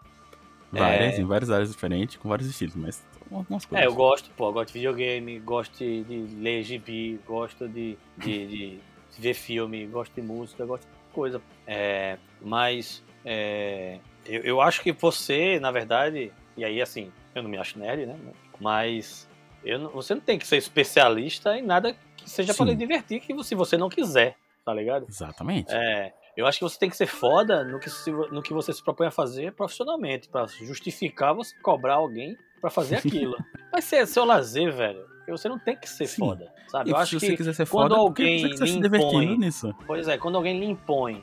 Várias, em várias áreas diferentes, com vários estilos, mas algumas coisas. É, eu gosto, pô, eu gosto de videogame, gosto de, de ler gibi, gosto de, de, de ver filme, gosto de música, gosto de coisa. É, mas é, eu, eu acho que você, na verdade, e aí assim, eu não me acho nerd, né? Mas eu não- você não tem que ser especialista em nada que seja pra Sim. lhe divertir, que se você não quiser, tá ligado? Exatamente. É, eu acho que você tem que ser foda no que, se- no que você se propõe a fazer profissionalmente, pra justificar você cobrar alguém pra fazer aquilo. Mas se é seu lazer, velho, você não tem que ser Sim. foda, sabe? E Eu se acho você que, quiser ser quando foda, alguém você tá se lhe impõe- nisso. pois é, quando alguém lhe impõe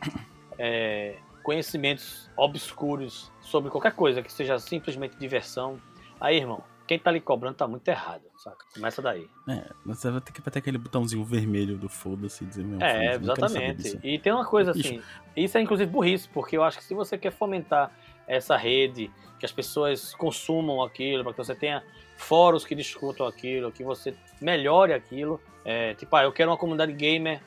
é, conhecimentos obscuros sobre qualquer coisa que seja simplesmente diversão, aí, irmão, quem tá lhe cobrando tá muito errado, saca? Começa daí. É, você vai ter que bater aquele botãozinho vermelho do foda-se dizer, meu, É, exatamente. E tem uma coisa assim, isso é inclusive burrice, porque eu acho que se você quer fomentar essa rede, que as pessoas consumam aquilo, para que você tenha fóruns que discutam aquilo, que você melhore aquilo, é, tipo, ah, eu quero uma comunidade gamer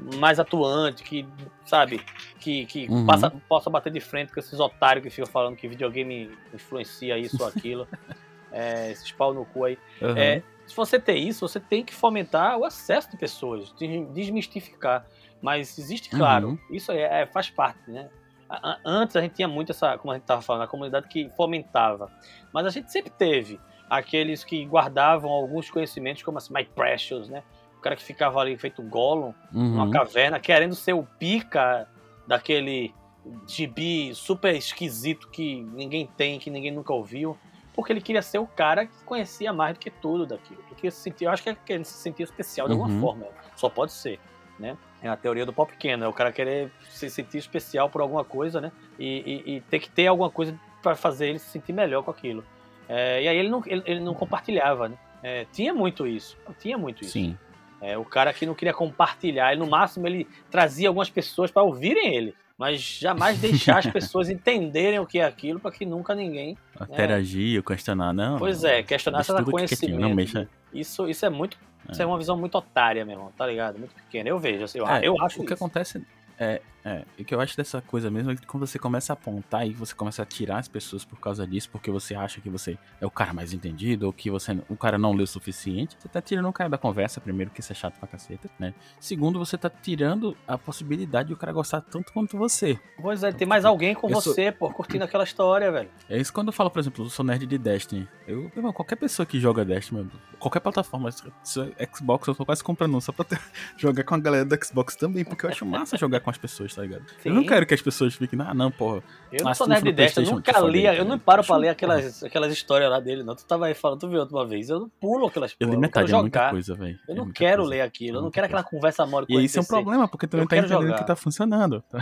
mais atuante, que, sabe, que, que Uhum. passa- possa bater de frente com esses otários que ficam falando que videogame influencia isso ou aquilo, é, esses pau no cu aí. Aham. É, se você ter isso, você tem que fomentar o acesso de pessoas, de- desmistificar. Mas existe, claro, Uhum. isso é, é- faz parte, né? Antes a gente tinha muito essa, como a gente estava falando, a comunidade que fomentava. Mas a gente sempre teve aqueles que guardavam alguns conhecimentos, como assim, My Precious, né? O cara que ficava ali feito Gollum, numa Uhum. caverna, querendo ser o pica daquele gibi super esquisito que ninguém tem, que ninguém nunca ouviu, porque ele queria ser o cara que conhecia mais do que tudo daquilo. Ele queria se sentir, eu acho que é que ele se sentia especial de alguma Uhum. forma, só pode ser, né? É a teoria do pau pequeno, é o cara querer se sentir especial por alguma coisa, né? E, e- e ter que ter alguma coisa para fazer ele se sentir melhor com aquilo. É, e aí ele não, ele, ele não compartilhava, né? É, tinha muito isso, tinha muito isso. Sim. É, o cara que não queria compartilhar, ele, no máximo ele trazia algumas pessoas para ouvirem ele, mas jamais deixar as pessoas entenderem o que é aquilo para que nunca ninguém. Interagir, questionar, não. Pois é, questionar aqui quietinho, conhecimento. Não mexa. Isso, isso é muito. Isso é uma visão muito otária, meu irmão, tá ligado? Muito pequena. Eu vejo, assim, eu, É, eu acho O que isso. acontece é, é. O que eu acho dessa coisa mesmo é que quando você começa a apontar e você começa a tirar as pessoas por causa disso, porque você acha que você é o cara mais entendido, ou que você, o cara não leu o suficiente, você tá tirando o cara da conversa, primeiro, que isso é chato pra caceta, né? Segundo, você tá tirando a possibilidade de o cara gostar tanto quanto você. Pois é, tem mais alguém com Eu sou- você, pô, curtindo aquela história, velho. É isso quando eu falo, por exemplo, eu sou nerd de Destiny. Eu, irmão, qualquer pessoa que joga Destiny, meu, qualquer plataforma, se é Xbox, eu tô quase comprando um só pra ter- jogar com a galera do Xbox também, porque eu acho massa jogar com as pessoas, tá ligado? Eu não Sim. quero que as pessoas fiquem, ah, não, porra. Eu não sou nerd no de Destiny, eu nunca li, eu não paro pra ler aquelas, aquelas histórias lá dele, não. Tu tava aí falando, tu viu outra vez, eu não pulo aquelas Eu porra, li eu metade, quero é muita coisa, velho. Eu É não muita quero coisa. ler aquilo, eu não quero aquela conversa mole com E isso é um problema, porque tu Eu não tá entendendo jogar. que tá funcionando. tá?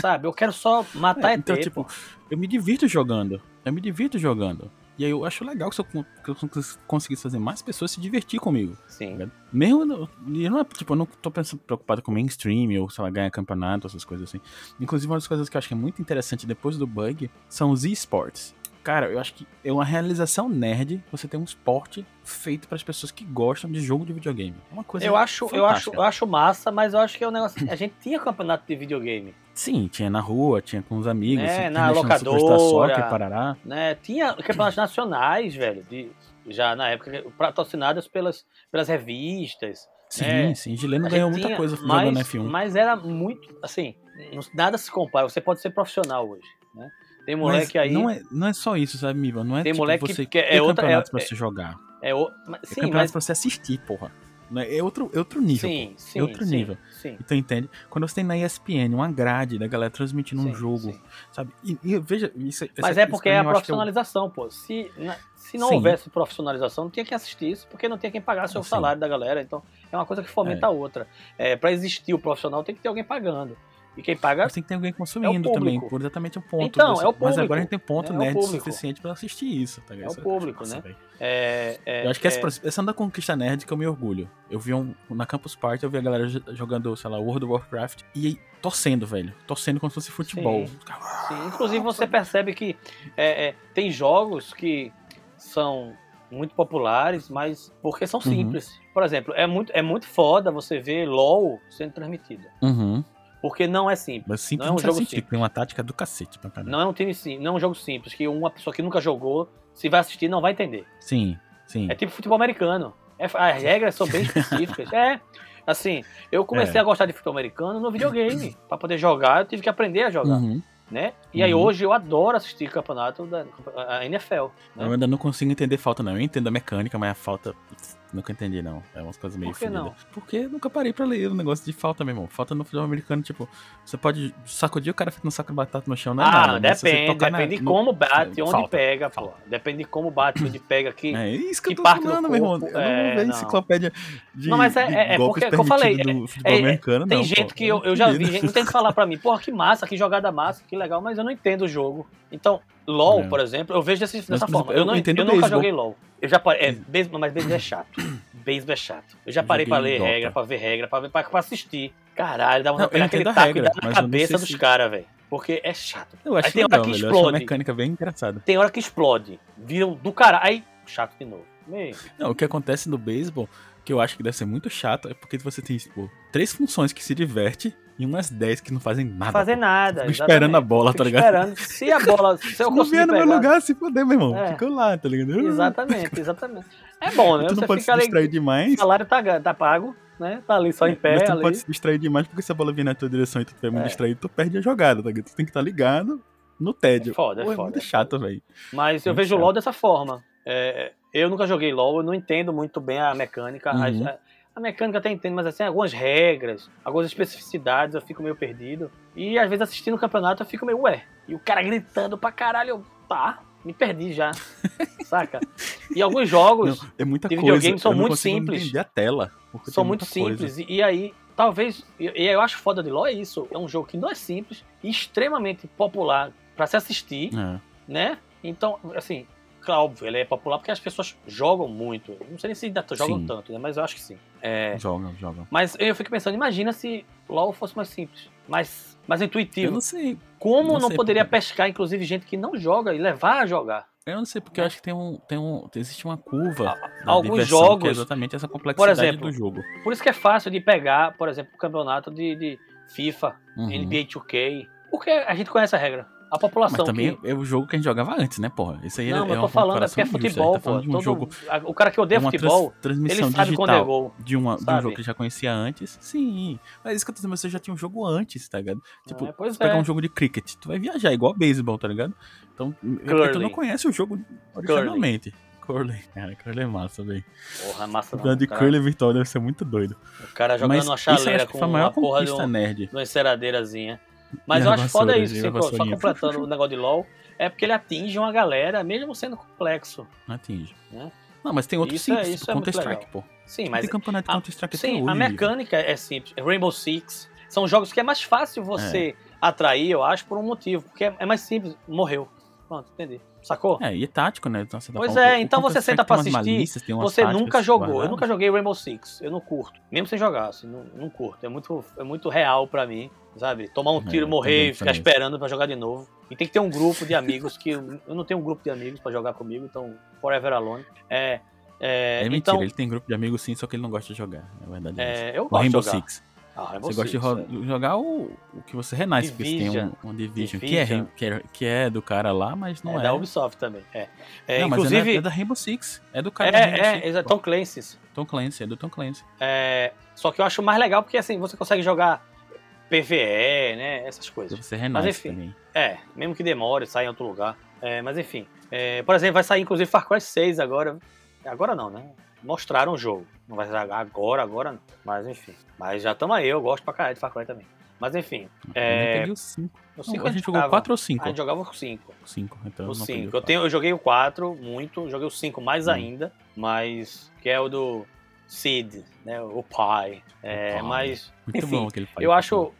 Sabe? Eu quero só matar É, então, tipo, eu me divirto jogando. Eu me divirto jogando. E aí eu acho legal que se eu, que eu cons- conseguisse fazer mais pessoas se divertir comigo. Sim. Mesmo, no- e não é, tipo, eu não tô pensando, preocupado com mainstream ou, sei lá, ganhar campeonato, essas coisas assim. Inclusive, uma das coisas que eu acho que é muito interessante depois do bug são os esportes. Cara, eu acho que é uma realização nerd você ter um esporte feito para as pessoas que gostam de jogo de videogame. É uma coisa Eu acho, eu acho, eu acho massa, mas eu acho que é um negócio. A gente tinha campeonato de videogame, Sim, tinha na rua, tinha com os amigos, É, tinha na locadora. Soccer, parará. né? Tinha campeonatos nacionais, velho, de, já na época, patrocinados pelas, pelas revistas. Sim, É, sim, Gileno ganhou muita tinha, coisa mas, jogando F1. Mas era muito, assim, nada se compara. Você pode ser profissional hoje, né? Tem moleque Mas aí. Não é, não é só isso, sabe, Miva? Não é Tem tipo, moleque que você quer- é outra- campeonatos é- pra é- você jogar. É o... mas- Tem Sim, campeonatos mas pra você assistir, porra. Né? É outro, é outro nível. Sim, sim. é outro sim, nível. Sim. Então entende? Quando você tem na ESPN uma grade da galera transmitindo um jogo, sabe? E, e veja, isso, Mas essa- é porque é a mim eu que é profissionalização, pô. Se, na- se não houvesse profissionalização, não tinha que assistir isso, porque não tinha quem pagasse o salário da galera. Então, é uma coisa que fomenta a outra. É, para existir o profissional, tem que ter alguém pagando. E quem paga Mas tem que ter alguém consumindo também, público. por exatamente o ponto. Então, desse- é o Mas público, agora a gente tem ponto né? É nerd suficiente pra assistir isso, tá ligado? É o público, massa, né? é, é, Eu acho que essa, é, essa anda conquista nerd que eu me orgulho. Eu vi um. Na Campus Party, eu vi a galera jogando, sei lá, World of Warcraft e torcendo, velho. Torcendo como se fosse futebol. Sim. Sim, inclusive você percebe que é, é, tem jogos que são muito populares, mas porque são Uhum. simples. Por exemplo, é muito, é muito foda você ver LOL sendo transmitido. Uhum. Porque não é simples. Mas simples Não é um jogo sentido. Tem uma tática do cacete pra caramba. Não é um time sim, não é um jogo simples, que uma pessoa que nunca jogou, se vai assistir, não vai entender. Sim, sim. É tipo futebol americano. É- as regras são bem específicas. É. Assim, eu comecei É. a gostar de futebol americano no videogame. Pra poder jogar, eu tive que aprender a jogar. Uhum. né? E aí Uhum. hoje eu adoro assistir campeonato da a NFL. Né? Eu ainda não consigo entender falta, não. Eu entendo a mecânica, mas a falta. Nunca entendi, não. É umas coisas meio Por que fodidas. não? Porque nunca parei pra ler o negócio de falta, meu irmão. Falta no futebol americano, tipo, você pode sacudir o cara feito no saco de batata no chão, não é ah, nada. depende, depende de no- como bate, onde Falta, pega, pô. Depende de como bate, onde pega aqui. É isso que, que eu tô falando, meu irmão. Eu não é, vou ver não. enciclopédia de, Não, mas é- é- é porque, como eu falei, do futebol é- americano, Tem não, gente pô. que eu, eu já vi, gente que tenta falar pra mim, porra, que massa, que jogada massa, que legal, mas eu não entendo o jogo. Então, LOL, É. por exemplo, eu vejo desse, dessa por forma. exemplo, Eu, não, eu entendo eu nunca joguei LOL. Eu já parei. É, beisebol, mas beisebol é chato. Beisebol é chato. Eu já Eu parei pra joguei ler Dota. regra, pra ver regra, pra, ver, pra, pra assistir. Caralho, dá de pegar eu aquele taco regra, e dar na mas eu cabeça dos se- caras, velho. Porque é chato. Eu acho Aí tem hora legal, que velho. Eu explode. mecânica bem engraçada. Tem hora que explode. Viram do caralho. Aí, chato de novo. Meu, Não, o que acontece no beisebol, que eu acho que deve ser muito chato, é porque você tem, tipo, três funções que se diverte e umas dez que não fazem nada. fazer nada. Fico esperando a bola, Fico tá ligado? esperando. Se a bola. Se eu não vier no meu pegar- lugar, se fuder, meu irmão. É. Fica lá, tá ligado? Exatamente, exatamente. É bom, né? Tu não Você pode se fica ali. distrair O demais. salário tá, tá pago, né? Tá ali só em pé. mas tu não ali. pode se distrair demais, porque se a bola vier na tua direção e tu estiver muito É. distraído, tu perde a jogada, tá ligado? Tu tem que estar ligado no tédio. É foda, é Pô, é foda, muito é chato, velho. Mas eu Muito vejo o. LoL dessa forma. É, eu nunca joguei LoL, eu não entendo muito bem a mecânica. Uhum. A, a mecânica até entendo, mas assim, algumas regras, algumas especificidades eu fico meio perdido. E às vezes assistindo o campeonato eu fico meio, ué. E o cara gritando pra caralho, eu, tá, me perdi já. Saca? E alguns jogos Não, é muita de coisa. videogame são eu muito simples. a tela. são muito simples. E, e aí, talvez. E, e eu acho foda de LoL é isso. É um jogo que não é simples e extremamente popular pra se assistir, É. né? Então, assim, óbvio, ele é popular porque as pessoas jogam muito. Não sei nem se ainda jogam Sim. tanto, né? Mas eu acho que sim. É, Jogam, jogam. mas eu fico pensando, imagina se LoL fosse mais simples, mais, mais Eu intuitivo. não sei. Como não não, sei poderia porque- pescar, inclusive, gente que não joga e levar a jogar? Eu não sei, porque eu acho que tem um. Tem um existe uma curva. da Alguns é jogos, exatamente essa complexidade exemplo, do jogo. por isso que é fácil de pegar, por exemplo, o campeonato de, de FIFA, Uhum. NBA 2K, porque a gente conhece a regra. A população Mas também que... é o jogo que a gente jogava antes, né, porra? Isso aí Não, é, é eu tô falando é porque é futebol, tá pô. um jogo, O cara que odeia é uma futebol, trans- transmissão ele sabe quando é digital gol. de, uma, de um sabe? jogo que já conhecia antes. Sim, mas isso que eu tô dizendo, você já tinha um jogo antes, tá ligado? Tipo, É, pois pegar é. um jogo de cricket, tu vai viajar igual beisebol, tá ligado? Então, é tu não conhece o jogo originalmente. Curling. Cara, curling é massa, velho. Porra, massa O não. de cara, curling virtual deve ser muito doido. o cara jogando Mas uma chaleira com a maior uma porra de, um, nerd. uma enceradeirazinha. Mas eu acho foda isso, a sim, pô, só completando o negócio de LoL, é porque ele atinge uma galera, mesmo sendo complexo. Não atinge. Né? Não, mas tem outros é- simples, é muito Counter-Strike, pô. Sim, Mas tem campeonato de Counter-Strike até sim, hoje. a mecânica é simples. Rainbow Six são jogos que é mais fácil você atrair, eu acho, por um motivo, porque é é mais simples. Morreu. Pronto, entendi. Sacou? É, e é tático, né? Então, você Pois é, então você senta pra assistir, malícias, Você nunca jogou. Eu nunca joguei Rainbow Six. Eu não curto. Mesmo sem jogar, assim, não, não curto. É muito, é muito real pra mim, sabe? Tomar um É, tiro, eu morrer e ficar esperando pra jogar de novo. E tem que ter um grupo de amigos que eu, não tenho um grupo de amigos pra jogar comigo, então forever alone. É, é, É mentira, então, ele tem grupo de amigos sim, só que ele não gosta de jogar. É verdade. isso. é, eu gosto Rainbow de jogar. Six. Ah, Rainbow Você gosta de é. jogar o, o que você renasce, porque você tem Division. um, um Division, Que, é, Division. Que, é, que é do cara lá, mas não É é. da Ubisoft também. É. É, não, mas é, inclusive, da- é da Rainbow Six. É do é, cara da Rainbow é, Six, é, pô. Tom Clancy's. Tom Clancy, é do Tom Clancy. É, só que eu acho mais legal porque assim, você consegue jogar PVE, né? Essas coisas. Você renasce enfim. também. É, mesmo que demore, saia em outro lugar. É, mas enfim. É, por exemplo, vai sair inclusive Far Cry 6 agora. Agora não, né? Mostraram o jogo. Não vai jogar agora, agora não. Mas enfim. Mas já tamo aí, eu gosto pra caralho de Far Cry também. Mas enfim. É... o 5. O cinco a gente jogou jogava. 4 ou A 5? gente jogava o 5. 5, então. O eu não peguei 5. Eu, tenho, eu joguei o 4 muito, joguei o 5 mais Hum. ainda, mas. Que é o do Sid, né? O pai. É, pai. mas. Muito enfim, bom aquele pai. Eu acho.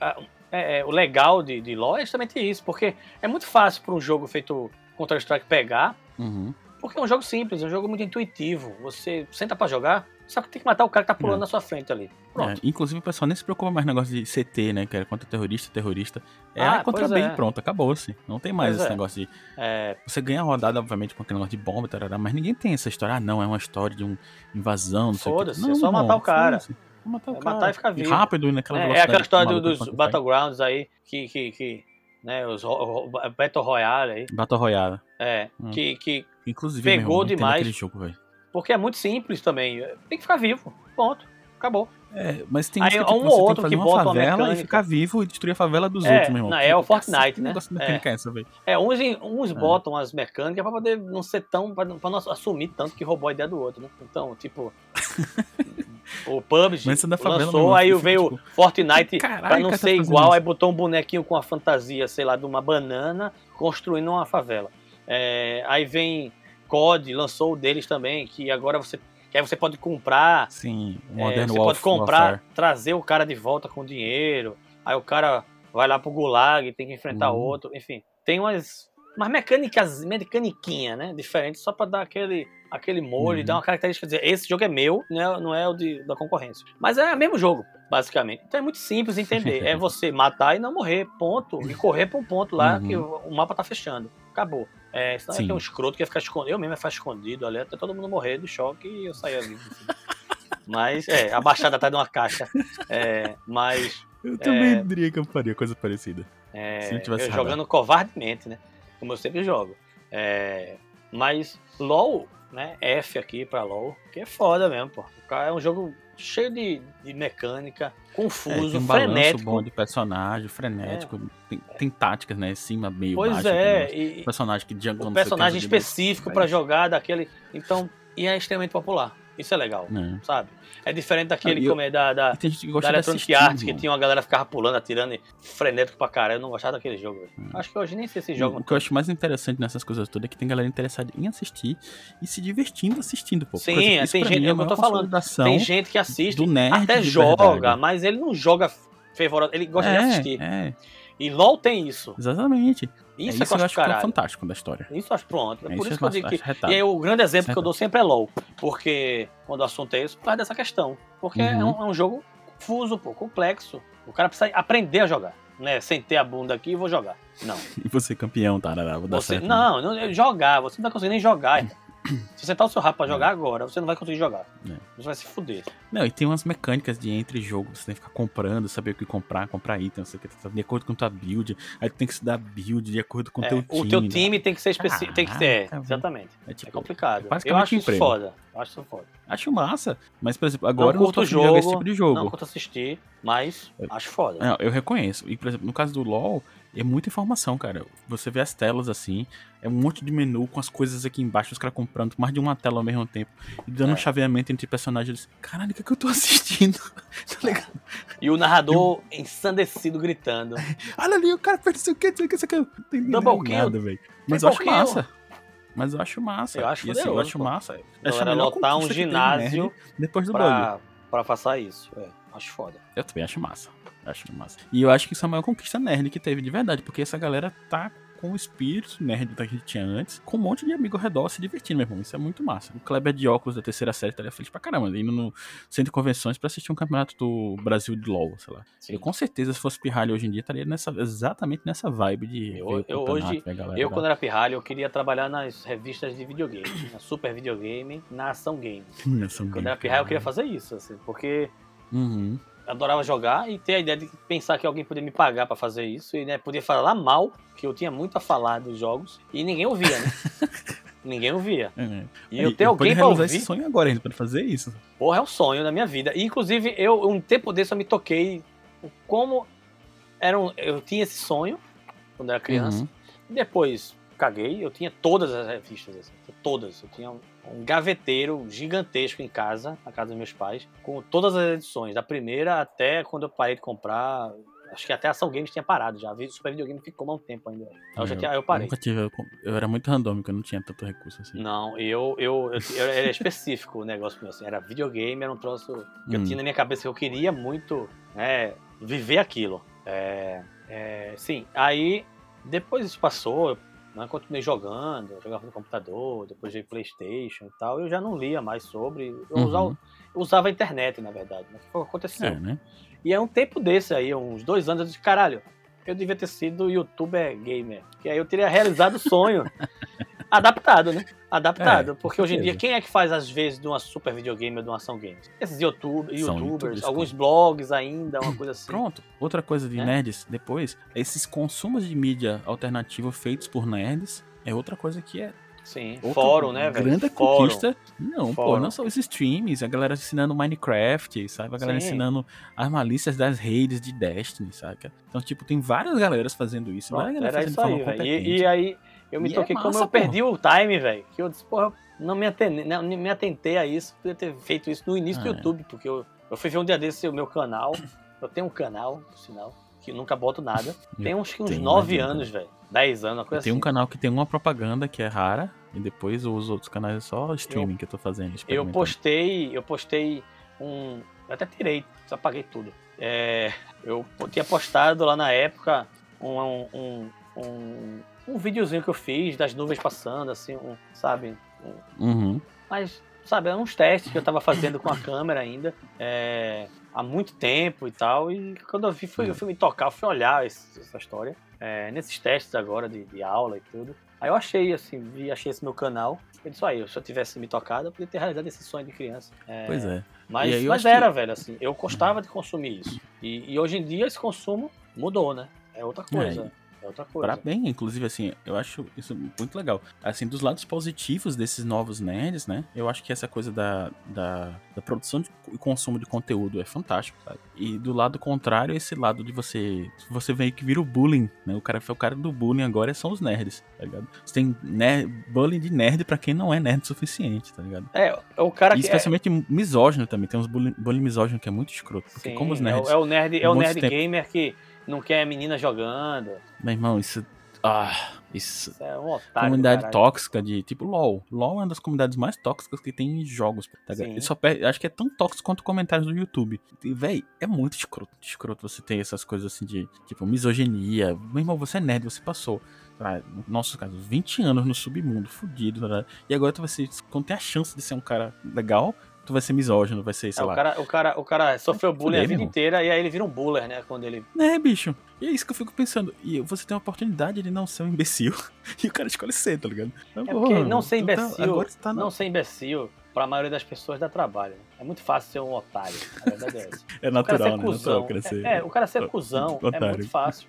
é, é, o legal de, de LoL é justamente isso, porque é muito fácil para um jogo feito Counter-Strike pegar, Uhum. Porque é um jogo simples, é um jogo muito intuitivo. Você senta pra jogar, só que tem que matar o cara que tá pulando É. na sua frente ali. Pronto. É, inclusive o pessoal nem se preocupa mais no negócio de CT, né? Que era contra terrorista, terrorista. É Ah, contra pois B é. e pronto, acabou-se. Não tem mais Pois esse é. negócio de. É, Você ganha a rodada, obviamente, com aquele negócio de bomba, tarará, mas ninguém tem essa história. Ah, não, é uma história de uma invasão, não sei o quê. Foda-se, Não, é só matar o cara. É matar o É cara. matar e ficar vivo. rápido, naquela é, é velocidade aquela história do- dos. Battlegrounds aí, que. que, que né, os ro- ro- Battle Royale aí. Battle Royale. É, Hum. que, que. Inclusive, Pegou irmão, demais. jogo. Porque é muito simples também. Tem que ficar vivo. Ponto. Acabou. É, mas tem Aí que, um tipo, ou tem outro que que uma bota uma favela e mecânica. ficar vivo e destruir a favela dos É, outros, meu irmão. não, é o Fortnite, né? É. essa? É, uns, uns É. botam as mecânicas pra poder não ser tão. pra não, pra não assumir tanto que roubou a ideia do outro, né? Então, tipo. o PUBG é da favela lançou, mesmo, aí veio tipo, Fortnite Caralho, pra não tá ser fazendo igual, isso. aí botou um bonequinho com a fantasia, sei lá, de uma banana construindo uma favela. É, aí vem COD, lançou o deles também, que agora você. Que aí você pode comprar Sim, é, Modern você Warfare. pode comprar, trazer o cara de volta com dinheiro. Aí o cara vai lá pro gulag, tem que enfrentar Uhum. outro. Enfim, tem umas, umas mecânicas, mecaniquinha, né? Diferentes, só pra dar aquele, aquele molho Uhum. dar uma característica. Dizer, esse jogo é meu, né? não é o de, da concorrência. Mas é o mesmo jogo, basicamente. Então é muito simples de entender. é você matar e não morrer, ponto. E correr pra um ponto lá Uhum. que o, o mapa tá fechando. Acabou. É, senão Sim. é que um escroto que ia ficar escondido. Eu mesmo ia ficar escondido ali até todo mundo morrer do choque e eu saía vivo. Mas, é, abaixado atrás de uma caixa. É, mas Eu também diria que eu faria coisa parecida. é, Se não tivesse eu jogando covardemente, né? Como eu sempre jogo. É, mas LOL, né? F aqui pra LOL, que é foda mesmo, pô. O cara é um jogo cheio de, de mecânica, É, confuso, tem um frenético. bom de personagem, frenético. Tem, tem táticas, né? Cima, meio, Pois baixo. é, e, personagem que jungle, um personagem específico Vai. pra jogar daquele. Então, e é extremamente popular. Isso é legal, É. sabe? É diferente daquele Ah, eu- como é da, da, tem gente que da gosta de Electronic Arts, que tinha uma galera que ficava pulando, atirando, e frenético pra caralho. Eu não gostava daquele jogo. velho. Acho que hoje nem sei se jogam. O que eu acho mais interessante nessas coisas todas é que tem galera interessada em assistir e se divertindo assistindo, pô. Sim, exemplo, tem gente- mim é o que eu tô falando. Tem gente que assiste, até de joga, verdade. mas ele não joga fervoroso, ele gosta de É, assistir. É, E LOL tem isso. exatamente. Isso, é é isso que eu acho acho é caralho. fantástico da história. Isso eu acho pronto. É É por isso que eu digo que. acho. E aí, o grande exemplo que eu dou sempre é LOL. Porque quando o assunto é isso, por causa dessa questão. Porque é, Uhum. um, é um jogo confuso, pô, complexo. O cara precisa aprender a jogar. Né? Sentei a bunda aqui e vou jogar. Não. E você campeão, tá? Vou dar Você, certo. não, não, é jogar, você não vai conseguir nem jogar. Se você tá o seu rabo pra jogar agora, você não vai conseguir jogar. É. Você vai se fuder. Não, e tem umas mecânicas de entre jogos, você tem que ficar comprando, saber o que comprar, comprar sei o que, tá de acordo com tua build, aí tu tem que se dar build de acordo com o É, teu o time. teu né? time tem que ser específico. Tem que ser, Caraca, exatamente. É, É tipo, complicado. Eu basicamente acho isso emprego. foda. Eu acho isso foda. acho massa, mas, por exemplo, agora não eu curto o de jogar esse jogo, tipo de jogo. não curto assistir, mas acho foda. Não, eu reconheço. E, por exemplo, no caso do LoL, é muita informação, cara. Você vê as telas assim, é um monte de menu com as coisas aqui embaixo, os caras comprando mais de uma tela ao mesmo tempo. E dando um É. chaveamento entre personagens. Caralho, o que, é que eu tô assistindo? tá ligado? E o narrador ensandecido gritando. Olha ali, o cara fez isso aqui, isso aqui, isso aqui. Não tem Double nada, velho. Mas eu acho kill. massa. Mas eu acho massa. Eu acho e, assim, eu acho pô. massa. Acho a Galera melhor lotar um ginásio depois do bug. pra, pra passar isso. É, acho foda. Eu também acho massa. Acho massa. E eu acho que isso é a maior conquista nerd que teve de verdade, porque essa galera tá com o espírito nerd que a gente tinha antes, com um monte de amigo ao redor se divertindo, meu irmão. Isso é muito massa. O Kleber de óculos da terceira série estaria feliz pra caramba, indo no centro de convenções pra assistir um campeonato do Brasil de LoL, sei lá. Sim. Eu com certeza, se fosse pirralho hoje em dia, estaria nessa, exatamente nessa vibe de Eu- eu hoje- Eu, quando era pirralho, eu queria trabalhar nas revistas de videogame. Na Super Videogame, na Ação Game. Nessa Quando era pirralho, eu queria fazer isso, assim, porque Uhum. adorava jogar e ter a ideia de pensar que alguém podia me pagar pra fazer isso e né, podia falar mal, que eu tinha muito a falar dos jogos e ninguém ouvia, né? ninguém ouvia. É. E eu ter alguém pra ouvir, esse sonho agora ainda pra fazer isso. porra, é o sonho da minha vida. E, inclusive, eu, um tempo desse, eu me toquei como era um, eu tinha esse sonho quando era criança. Uhum. Depois caguei, eu tinha todas as revistas, assim, todas. Eu tinha um gaveteiro gigantesco em casa, na casa dos meus pais, com todas as edições, da primeira até quando eu parei de comprar. Acho que até a Ação Games tinha parado já. O Super Videogame ficou há um tempo ainda. Eu, já tinha, eu parei. Nunca tive, eu, eu era muito randômico, eu não tinha tanto recurso assim. Não, eu, eu, eu, eu era específico o negócio meu, assim, era videogame, era um troço que eu Hum. tinha na minha cabeça que eu queria muito né, viver aquilo. É, é, sim, aí depois isso passou, eu né, continuei jogando, jogava no computador, depois veio Playstation e tal, eu já não lia mais sobre, eu, Uhum. usava, eu usava a internet, na verdade, né, que foi o que aconteceu. É, né? E é um tempo desse aí, uns dois anos, eu disse, caralho, eu devia ter sido youtuber gamer. Que aí eu teria realizado o sonho. Adaptado, né? Adaptado. É, porque hoje em dia, quem é que faz, às vezes, de uma super videogame ou de uma ação games? Esses YouTube, São youtubers, alguns blogs ainda, uma coisa assim. Pronto, outra coisa de É. nerds depois, esses consumos de mídia alternativa feitos por nerds é outra coisa que é Sim, outra fórum, né, velho? grande Fórum. conquista. Não, pô, Fórum. não são os streams, a galera ensinando Minecraft, sabe? A galera Sim. ensinando as malícias das redes de Destiny, saca? Então, tipo, tem várias galeras fazendo isso, Pronto, várias galera era fazendo isso aí. E, e aí eu me E é toquei como massa, eu pô. perdi o time, velho. Que eu disse, porra, não me, atene, não me atentei a isso. Podia ter feito isso no início do Ah, é. YouTube, porque eu, eu fui ver um dia desse o meu canal. Eu tenho um canal, por sinal, que nunca boto nada. Tem uns, uns tenho, 9 imagina, anos, velho. 10 anos, uma coisa Tem um assim. canal que tem uma propaganda que é rara, e depois os outros canais é só streaming que eu tô fazendo. Eu postei, eu postei um. Eu até tirei, só apaguei tudo. É, eu tinha postado lá na época um, um, um, um videozinho que eu fiz das nuvens passando, assim, um, sabe? Um- Uhum. mas, sabe, eram uns testes que eu tava fazendo com a câmera ainda, é, há muito tempo e tal. E quando eu vi, fui, eu fui me tocar, fui olhar esse- essa história, é, nesses testes agora de, de aula e tudo. Aí eu achei, assim, vi, achei esse meu canal. Eu disse, aí, se eu tivesse me tocado, eu poderia ter realizado esse sonho de criança. É, Pois é. Mas, mas era, que- velho, assim, eu gostava de consumir isso. E, e hoje em dia esse consumo mudou, né? É outra coisa. É, outra coisa. Pra bem, inclusive, assim, eu acho isso muito legal. Assim, dos lados positivos desses novos nerds, né? Eu acho que essa coisa da, da, da produção e consumo de conteúdo é fantástico, sabe? E do lado contrário, esse lado de você. Você vê que vira o bullying, né? O cara foi o cara do bullying agora são os nerds, tá ligado? Você tem ner- bullying de nerd pra quem não é nerd o suficiente, tá ligado? É, é o cara E que. é- especialmente misógino também. Tem uns bullying, bullying misógino que é muito escroto. Porque Sim, como os é o- nerds. É, o nerd, é o nerd tempo- gamer que não quer menina jogando. Meu irmão, isso. Ah, isso. Isso é um otário. comunidade caralho. tóxica de tipo LOL. LOL é uma das comunidades mais tóxicas que tem em jogos. Tá só acho que é tão tóxico quanto comentários do YouTube. E, véi, é muito escroto, escroto você ter essas coisas assim de, tipo, misoginia. Meu irmão, você é nerd, você passou, lá, no nosso caso, 20 anos no submundo, fudido, ligado? E agora tu vai ser, quando tem a chance de ser um cara legal, tu vai ser misógino, vai ser, É, sei o, lá. cara, o, cara, o cara sofreu bullying a vida inteira e aí ele vira um buller, né? Quando ele. É, bicho. E é isso que eu fico pensando. E você tem a oportunidade de não ser um imbecil. E o cara escolhe ser, tá ligado? É porque não ser tá- imbecil. tá na- Não ser imbecil, pra maioria das pessoas dá trabalho. né? É muito fácil ser um otário. A verdade é essa. É O cara natural, ser né? cuzão. Natural crescer. É, é, o cara ser o- cuzão é otário. muito fácil.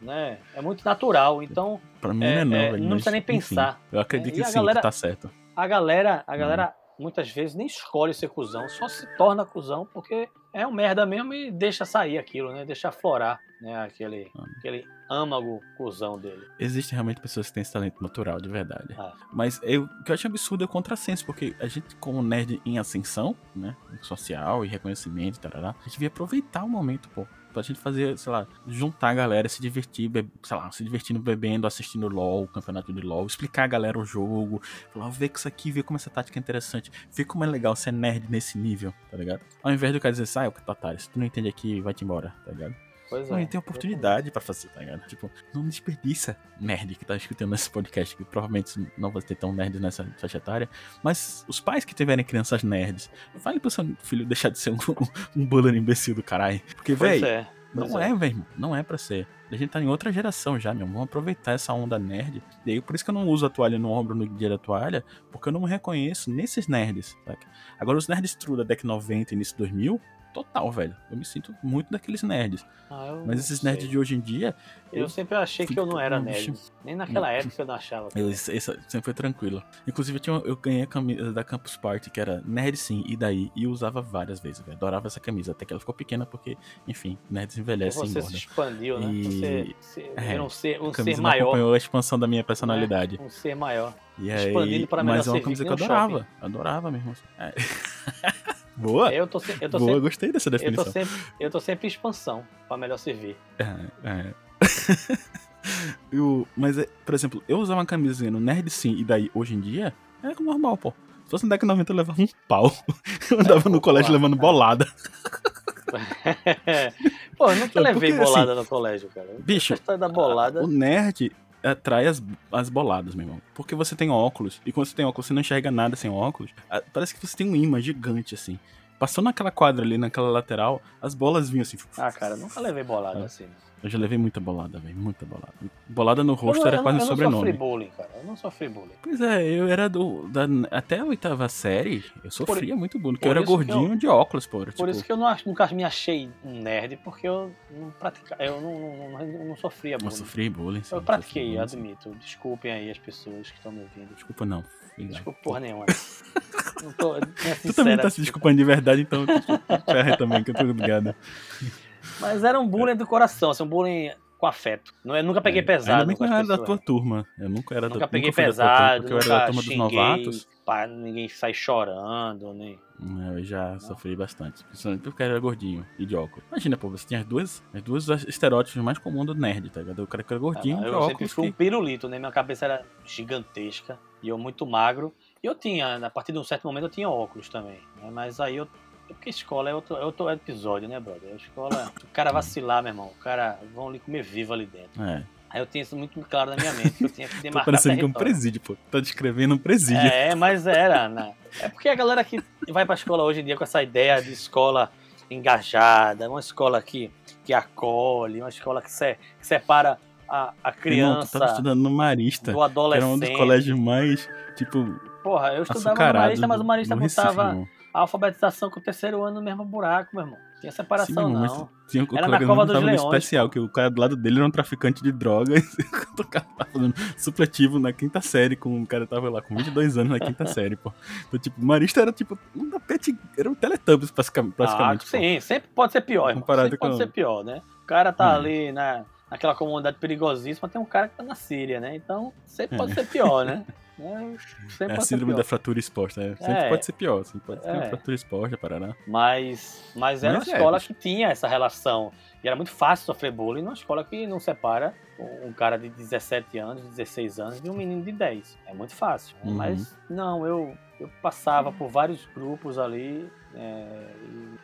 né? É muito natural. Então, Pra mim É, não é não, é, velho. não precisa nem enfim, pensar. eu acredito É, que sim, galera- que tá certo. a galera, a Uhum. galera muitas vezes nem escolhe ser cuzão, só se torna cuzão porque é um merda mesmo e deixa sair aquilo, né? Deixa aflorar, né? Aquele, Ah. aquele âmago cuzão dele. Existem realmente pessoas que têm esse talento natural, de verdade. Ah. Mas eu, o que eu acho absurdo é o contrassenso, porque a gente, como nerd em ascensão, né? Social e reconhecimento, tarará, a gente devia aproveitar o momento, pô. Pra gente fazer, sei lá, juntar a galera, se divertir, be- sei lá, se divertindo, bebendo, assistindo LOL, campeonato de LOL, explicar a galera o jogo, falar, vê que isso aqui, vê como essa tática é interessante, vê como é legal ser nerd nesse nível, tá ligado? Ao invés do cara dizer, sai, ô otário, se tu não entende aqui, vai-te embora, tá ligado? Pois Não, é. e tem oportunidade pra fazer, tá ligado? Tipo, não desperdiça nerd que tá escutando esse podcast, que provavelmente não vai ter tão nerd nessa faixa etária, mas os pais que tiverem crianças nerds, fale pro seu filho deixar de ser um, um bullying imbecil do caralho. Porque, velho, é. não é, velho, não é pra ser. A gente tá em outra geração já, meu. Vamos aproveitar essa onda nerd. E aí, por isso que eu não uso a toalha no ombro no dia da toalha, porque eu não me reconheço nesses nerds, saca? Agora, os nerds true da década 90 e início 2000, total, velho. Eu me sinto muito daqueles nerds. Ah, eu Mas esses nerds de hoje em dia, Eu sempre achei que eu não era nerd. Nem naquela época eu não achava. eu, isso, isso sempre foi tranquilo. Inclusive, eu, tinha, eu ganhei a camisa da Campus Party, que era nerd sim, e daí? E eu usava várias vezes, velho. Adorava essa camisa, até que ela ficou pequena, porque, enfim, nerds envelhecem Você se expandiu, né? E- ser, ser, é, ver um ser, um ser maior. acompanhou a expansão da minha personalidade. Um ser maior. E aí, Expandindo pra melhor mas é uma camisa que eu nem um adorava. Adorava mesmo. É. Boa! Eu tô, se- eu tô Boa, sempre. gostei dessa Eu tô, definição. sempre, eu tô sempre em expansão, pra melhor servir. É, é. Eu- mas, é, por exemplo, eu usava uma camisinha no Nerd Sim, e daí, hoje em dia, é normal, pô. Se fosse no Deck 90, eu levava um pau. Eu andava no colégio levando é. bolada. Pô, eu nunca Porque, levei assim, bolada no colégio, cara. Bicho, A da bolada. O nerd atrai as, as boladas, meu irmão. Porque você tem óculos, e quando você tem óculos, você não enxerga nada sem óculos. Parece que você tem um imã gigante, assim. Passou naquela quadra ali, naquela lateral, as bolas vinham assim. Ah, cara, nunca levei bolada Ah. assim. Eu já levei muita bolada, velho. Muita bolada. Bolada no Eu rosto era eu quase não, um eu não sofri sobrenome. bullying, cara. Eu não sofri bullying. Pois é, eu era do. Da, até a oitava série, eu sofria muito bullying. Porque por eu era gordinho de óculos, pô. Por tipo, isso que eu não, nunca me achei um nerd, porque eu não praticava, eu não, não, não, não sofria eu bullying. sofri bullying. sim, Eu pratiquei, admito. Desculpem aí as pessoas que estão me ouvindo. Desculpa, não. filho. Desculpa porra nenhuma. não tô, minha Tu também tá se desculpando de verdade, então tu ferra também, que eu tô ligado. Mas era um bullying do coração, assim, um bullying com afeto. Não, eu nunca peguei É, pesado. Ainda com não era da tua turma. Eu nunca era Nunca da peguei nunca tua turma, pesado, porque eu era nunca da turma dos xinguei, novatos. Pra ninguém sair chorando, nem. É, Eu já sofri bastante. Principalmente porque eu era gordinho e de óculos. Imagina, pô, você tinha as duas, as duas estereótipos mais comuns do nerd, tá ligado? O cara que era gordinho Ah, de eu sempre óculos. fui um pirulito, né? Minha cabeça era gigantesca e eu muito magro. E eu tinha, a partir de um certo momento, eu tinha óculos também. né? Mas aí eu. É Porque escola é outro, é outro episódio, né, brother? A escola. O cara vacilar, meu irmão. O cara vão lhe comer vivo ali dentro. É, Aí eu tinha isso muito claro na minha mente, que eu tinha que tô demarcar parecendo que é um território. presídio, pô. Tá descrevendo um presídio. É, mas era, né? É porque a galera que vai pra escola hoje em dia com essa ideia de escola engajada, uma escola que, que acolhe, uma escola que, se, que separa a, a tu criança tava estudando no Marista, do que era adolescente. um dos colégios mais, tipo, Porra, eu estudava no Marista, mas o Marista Recife, botava irmão. A alfabetização com o terceiro ano no mesmo buraco, meu irmão. Tinha separação, Sim, não. Tinha o Era na Cova dos Leões, especial, que o cara do lado dele era um traficante de drogas. o cara tava fazendo supletivo na quinta série, com o cara tava lá com 22 anos na quinta série, pô. Então, tipo, o Marista era tipo um tapete, era um Teletubbies, praticamente. Ah, praticamente pô. sim, sempre pode ser pior, irmão. Sempre pode ser pior, né? O cara tá Hum. ali na, naquela comunidade perigosíssima, tem um cara que tá na Síria, né? Então, sempre É. pode ser pior, né? É, sempre É a ser síndrome da fratura exposta, né? Sempre É. pode ser pior, assim, pode uma É. fratura exposta, parará. Mas, mas era Mas uma é, escola que tinha essa relação. E era muito fácil sofrer bullying numa escola que não separa um cara de 17 anos, 16 anos de um menino de 10. É muito fácil. né? Uhum. Mas não, eu, eu passava por vários grupos ali é,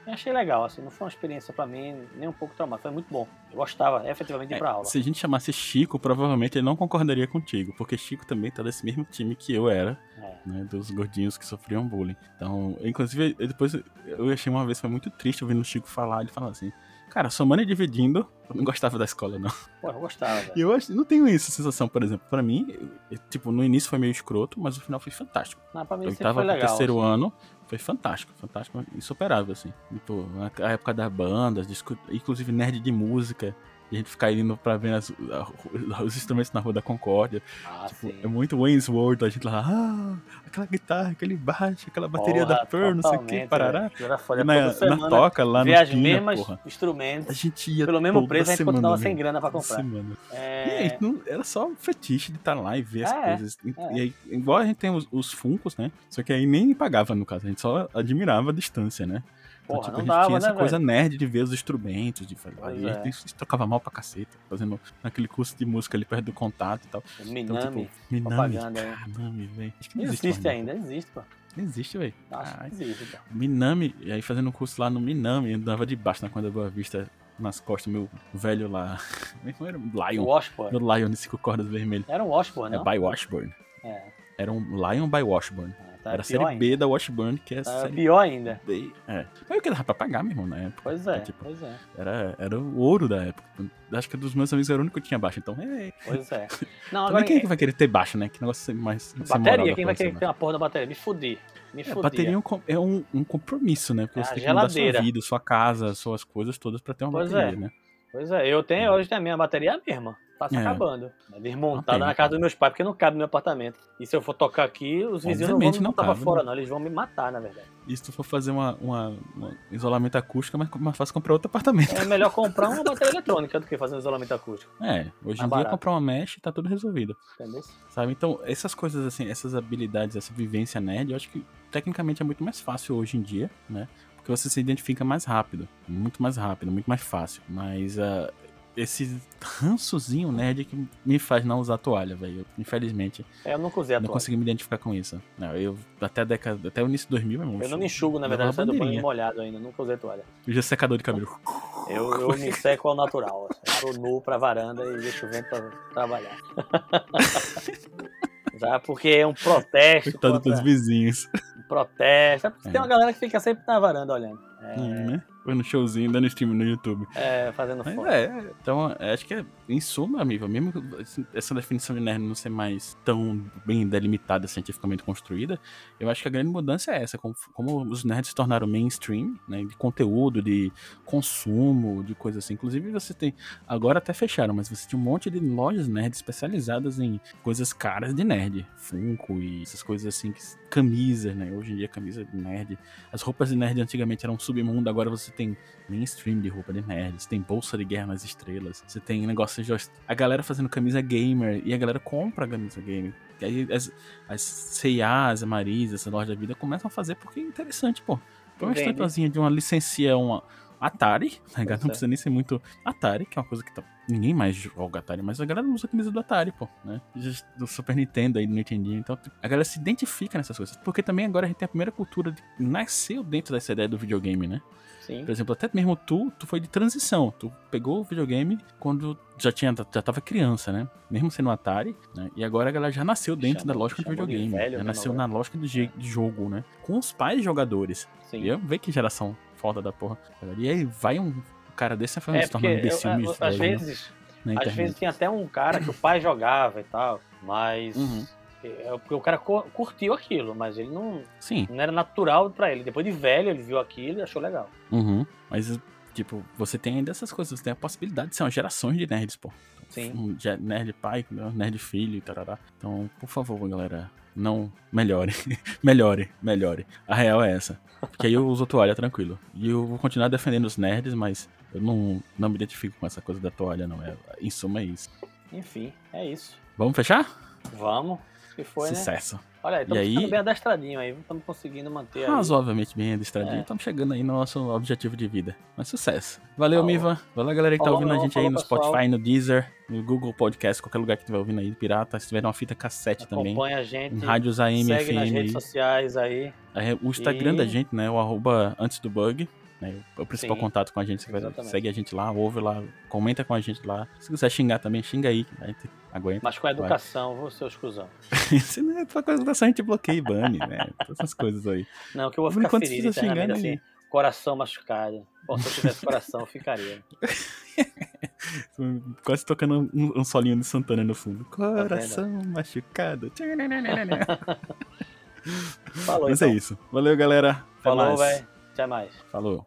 e achei legal. Assim, não foi uma experiência pra mim nem um pouco traumática. Foi muito bom. Eu gostava efetivamente de ir É, pra aula. se a gente chamasse Chico, provavelmente ele não concordaria contigo, porque Chico também tá desse mesmo time que eu era, É. né? Dos gordinhos que sofriam bullying. Então, inclusive, eu depois eu achei uma vez, foi muito triste ouvindo o Chico falar, ele falar assim, cara, somando e dividindo, eu não gostava da escola, não. Pô, eu gostava. E eu não tenho essa sensação, por exemplo, pra mim, eu- tipo, no início foi meio escroto, mas o final foi fantástico. Não, pra mim Eu tava no legal. terceiro assim. ano, foi fantástico, fantástico, insuperável, assim. E, pô, a época das bandas, inclusive nerd de música, e a gente ficar indo pra ver as- a- os instrumentos na Rua da Concórdia. Ah, Tipo, é muito Wayne's World, a gente lá, ah, aquela guitarra, aquele baixo, aquela bateria da Porra, Pearl, não sei o que, parará. E na, na toca lá no as mesmas porra. A instrumentos. gente ia Pelo mesmo preço, a gente semana, continuava sem grana pra comprar. semana. E É, aí, não- era só um fetiche de estar lá e ver as É, coisas. E, é. e aí, igual a gente tem os, os funcos, né? Só que aí nem pagava, no caso, a gente só admirava a distância, né? Então, Porra, tipo, não a gente dava, tinha essa né, coisa nerd de ver os instrumentos, de fazer. Aí é. a gente se tocava mal pra caceta, fazendo aquele curso de música ali perto do contato e tal. Então, Minami, tipo, Minami. Minami, velho. Acho que não Existe, existe, mais, ainda, existe, pô. Existe, velho. Acho que existe, pô. Minami, e aí fazendo um curso lá no Minami, andava de baixo na Conda Boa Vista, nas costas, meu velho lá. Como era? O Lion. Washburn. Meu Lion de cinco cordas vermelho. Era um Washburn, É não? by Washburn. É. Era um Lion by Washburn. Tá Era a série ainda. B da Washburn, que é Tá série pior ainda. B. É. Mas eu que dava pra pagar, meu irmão, na época. Pois é, tipo, pois é, Era, era o ouro da época. Acho que dos meus amigos era o único que tinha baixo. Então, é. pois é. Não, agora quem é que vai querer ter baixo, né? Que negócio mais. bateria, quem vai querer ter né? uma porra da bateria? Me fudir. Me É, bateria é um, é um, um compromisso, né? Porque É você tem que mudar sua vida, sua casa, suas coisas todas pra ter uma Pois bateria, é. né? Pois é, eu tenho, hoje tem a minha bateria é mesma. Tá se É. acabando. É desmontada pena. na casa dos meus pais, porque não cabe no meu apartamento. E se eu for tocar aqui, os vizinhos não vão me não botar pra cabe, fora, né? não. Eles vão me matar, na verdade. E se tu for fazer uma, uma, uma isolamento acústico, é mais, mais fácil comprar outro apartamento. É melhor comprar uma bateria eletrônica do que fazer um isolamento acústico. É, hoje em dia barato. comprar uma mesh tá tudo resolvido. Entendeu? Sabe? Então, essas coisas assim, essas habilidades, essa vivência nerd, eu acho que tecnicamente é muito mais fácil hoje em dia, né? Porque você se identifica mais rápido, muito mais rápido, muito mais fácil. Mas ah, esse rançozinho nerd que me faz não usar toalha, velho. Eu, Infelizmente, É, eu nunca usei a não toalha. consegui me identificar com isso. Não, eu até década, até o início de 2000, meu irmão. Eu não me enxugo, na verdade, eu saio do banho molhado ainda. Nunca usei toalha. Usa secador de cabelo. Eu, eu me seco ao natural. assim. Eu tô nu pra varanda e deixo o vento pra trabalhar. Já porque é um protesto. Coitado contra- dos vizinhos. um protesto. É porque É. tem uma galera que fica sempre na varanda olhando. É, né? Foi no showzinho, dando stream no YouTube. é, fazendo Mas foto. é, então é, acho que é, em suma, amigo, mesmo essa definição de nerd não ser mais tão bem delimitada, cientificamente construída, eu acho que a grande mudança é essa, como, como os nerds se tornaram mainstream, né, de conteúdo, de consumo, de coisas assim. Inclusive você tem, agora até fecharam, mas você tinha um monte de lojas nerds especializadas em coisas caras de nerd, Funko e essas coisas assim, camisas, né, hoje em dia camisa de nerd. As roupas de nerd antigamente eram um submundo, agora você tem mainstream de roupa de nerd, você tem bolsa de guerra nas estrelas, você tem negócio de a galera fazendo camisa gamer e a galera compra a camisa gamer. E aí as, as C&A, as Maris, essa loja da vida começam a fazer porque é interessante, pô. Põe uma estampazinha de uma licencia, uma Atari, tá ligado? Não precisa nem ser muito Atari, que é uma coisa que tá... ninguém mais joga Atari, mas a galera usa a camisa do Atari, pô, né? Do Super Nintendo aí, do Nintendinho, então tipo, a galera se identifica nessas coisas. Porque também agora a gente tem a primeira cultura de... nasceu dentro dessa ideia do videogame, né? Sim. Por exemplo, até mesmo tu, tu foi de transição. Tu pegou o videogame quando já tinha, já tava criança, né? Mesmo sendo Atari, né? E agora a galera já nasceu dentro Chamou- da lógica do videogame. velho, já né, nasceu na lógica de, je- de jogo, né? Com os pais jogadores. Sim. E eu vejo que geração foda da porra. E aí vai um cara desse e É se um porque imbecil às falando vezes, às vezes tem até um cara que o pai jogava e tal, mas Uhum. É porque o cara cu- curtiu aquilo, mas ele não, Sim. não era natural pra ele. Depois de velho, ele viu aquilo e achou legal. Uhum. Mas, tipo, você tem ainda essas coisas. Você tem a possibilidade de ser uma gerações de nerds, pô. Sim. Nerd pai, nerd filho e tarará. Então, por favor, galera, não melhore. melhore, melhore. A real é essa. Porque aí eu uso toalha tranquilo. E eu vou continuar defendendo os nerds, mas eu não, não me identifico com essa coisa da toalha, não. É, em suma, é isso. Enfim, é isso. Vamos fechar? Vamos. Que foi, né? Sucesso. Olha aí, estamos aí- ficando bem adestradinho aí. Estamos conseguindo manter aí. Razoavelmente bem adestradinho. É. Estamos chegando aí no nosso objetivo de vida. Mas sucesso. Valeu, Falou. Miva. Valeu, galera que tá Falou, ouvindo a gente aí Falou, no pessoal. Spotify, no Deezer, no Google Podcast, qualquer lugar que estiver ouvindo aí, pirata. Se tiver uma fita cassete também. Acompanha a gente. Em rádios AM, segue nas FM redes aí. sociais aí. Aí, O Instagram E- da gente, né? O arroba antes do bug. Né, o principal Sim, contato com a gente. Você vai- segue a gente lá, ouve lá, comenta com a gente lá. Se quiser xingar também, xinga aí. A gente aguenta. Mas com a educação, você seus cuzão. Se não é pra coisa dessa, a gente bloqueia e bane, né? Todas essas coisas aí. Não, que eu vou ficar enquanto, ferido tá internamente xingando assim. Coração machucado. Bom, se eu tivesse coração, eu ficaria. Quase tocando um, um solinho de Santana no fundo. Tá Coração machucado. Falou, Mas então. é isso. Valeu, galera. Até Falou, velho. Até mais. Falou.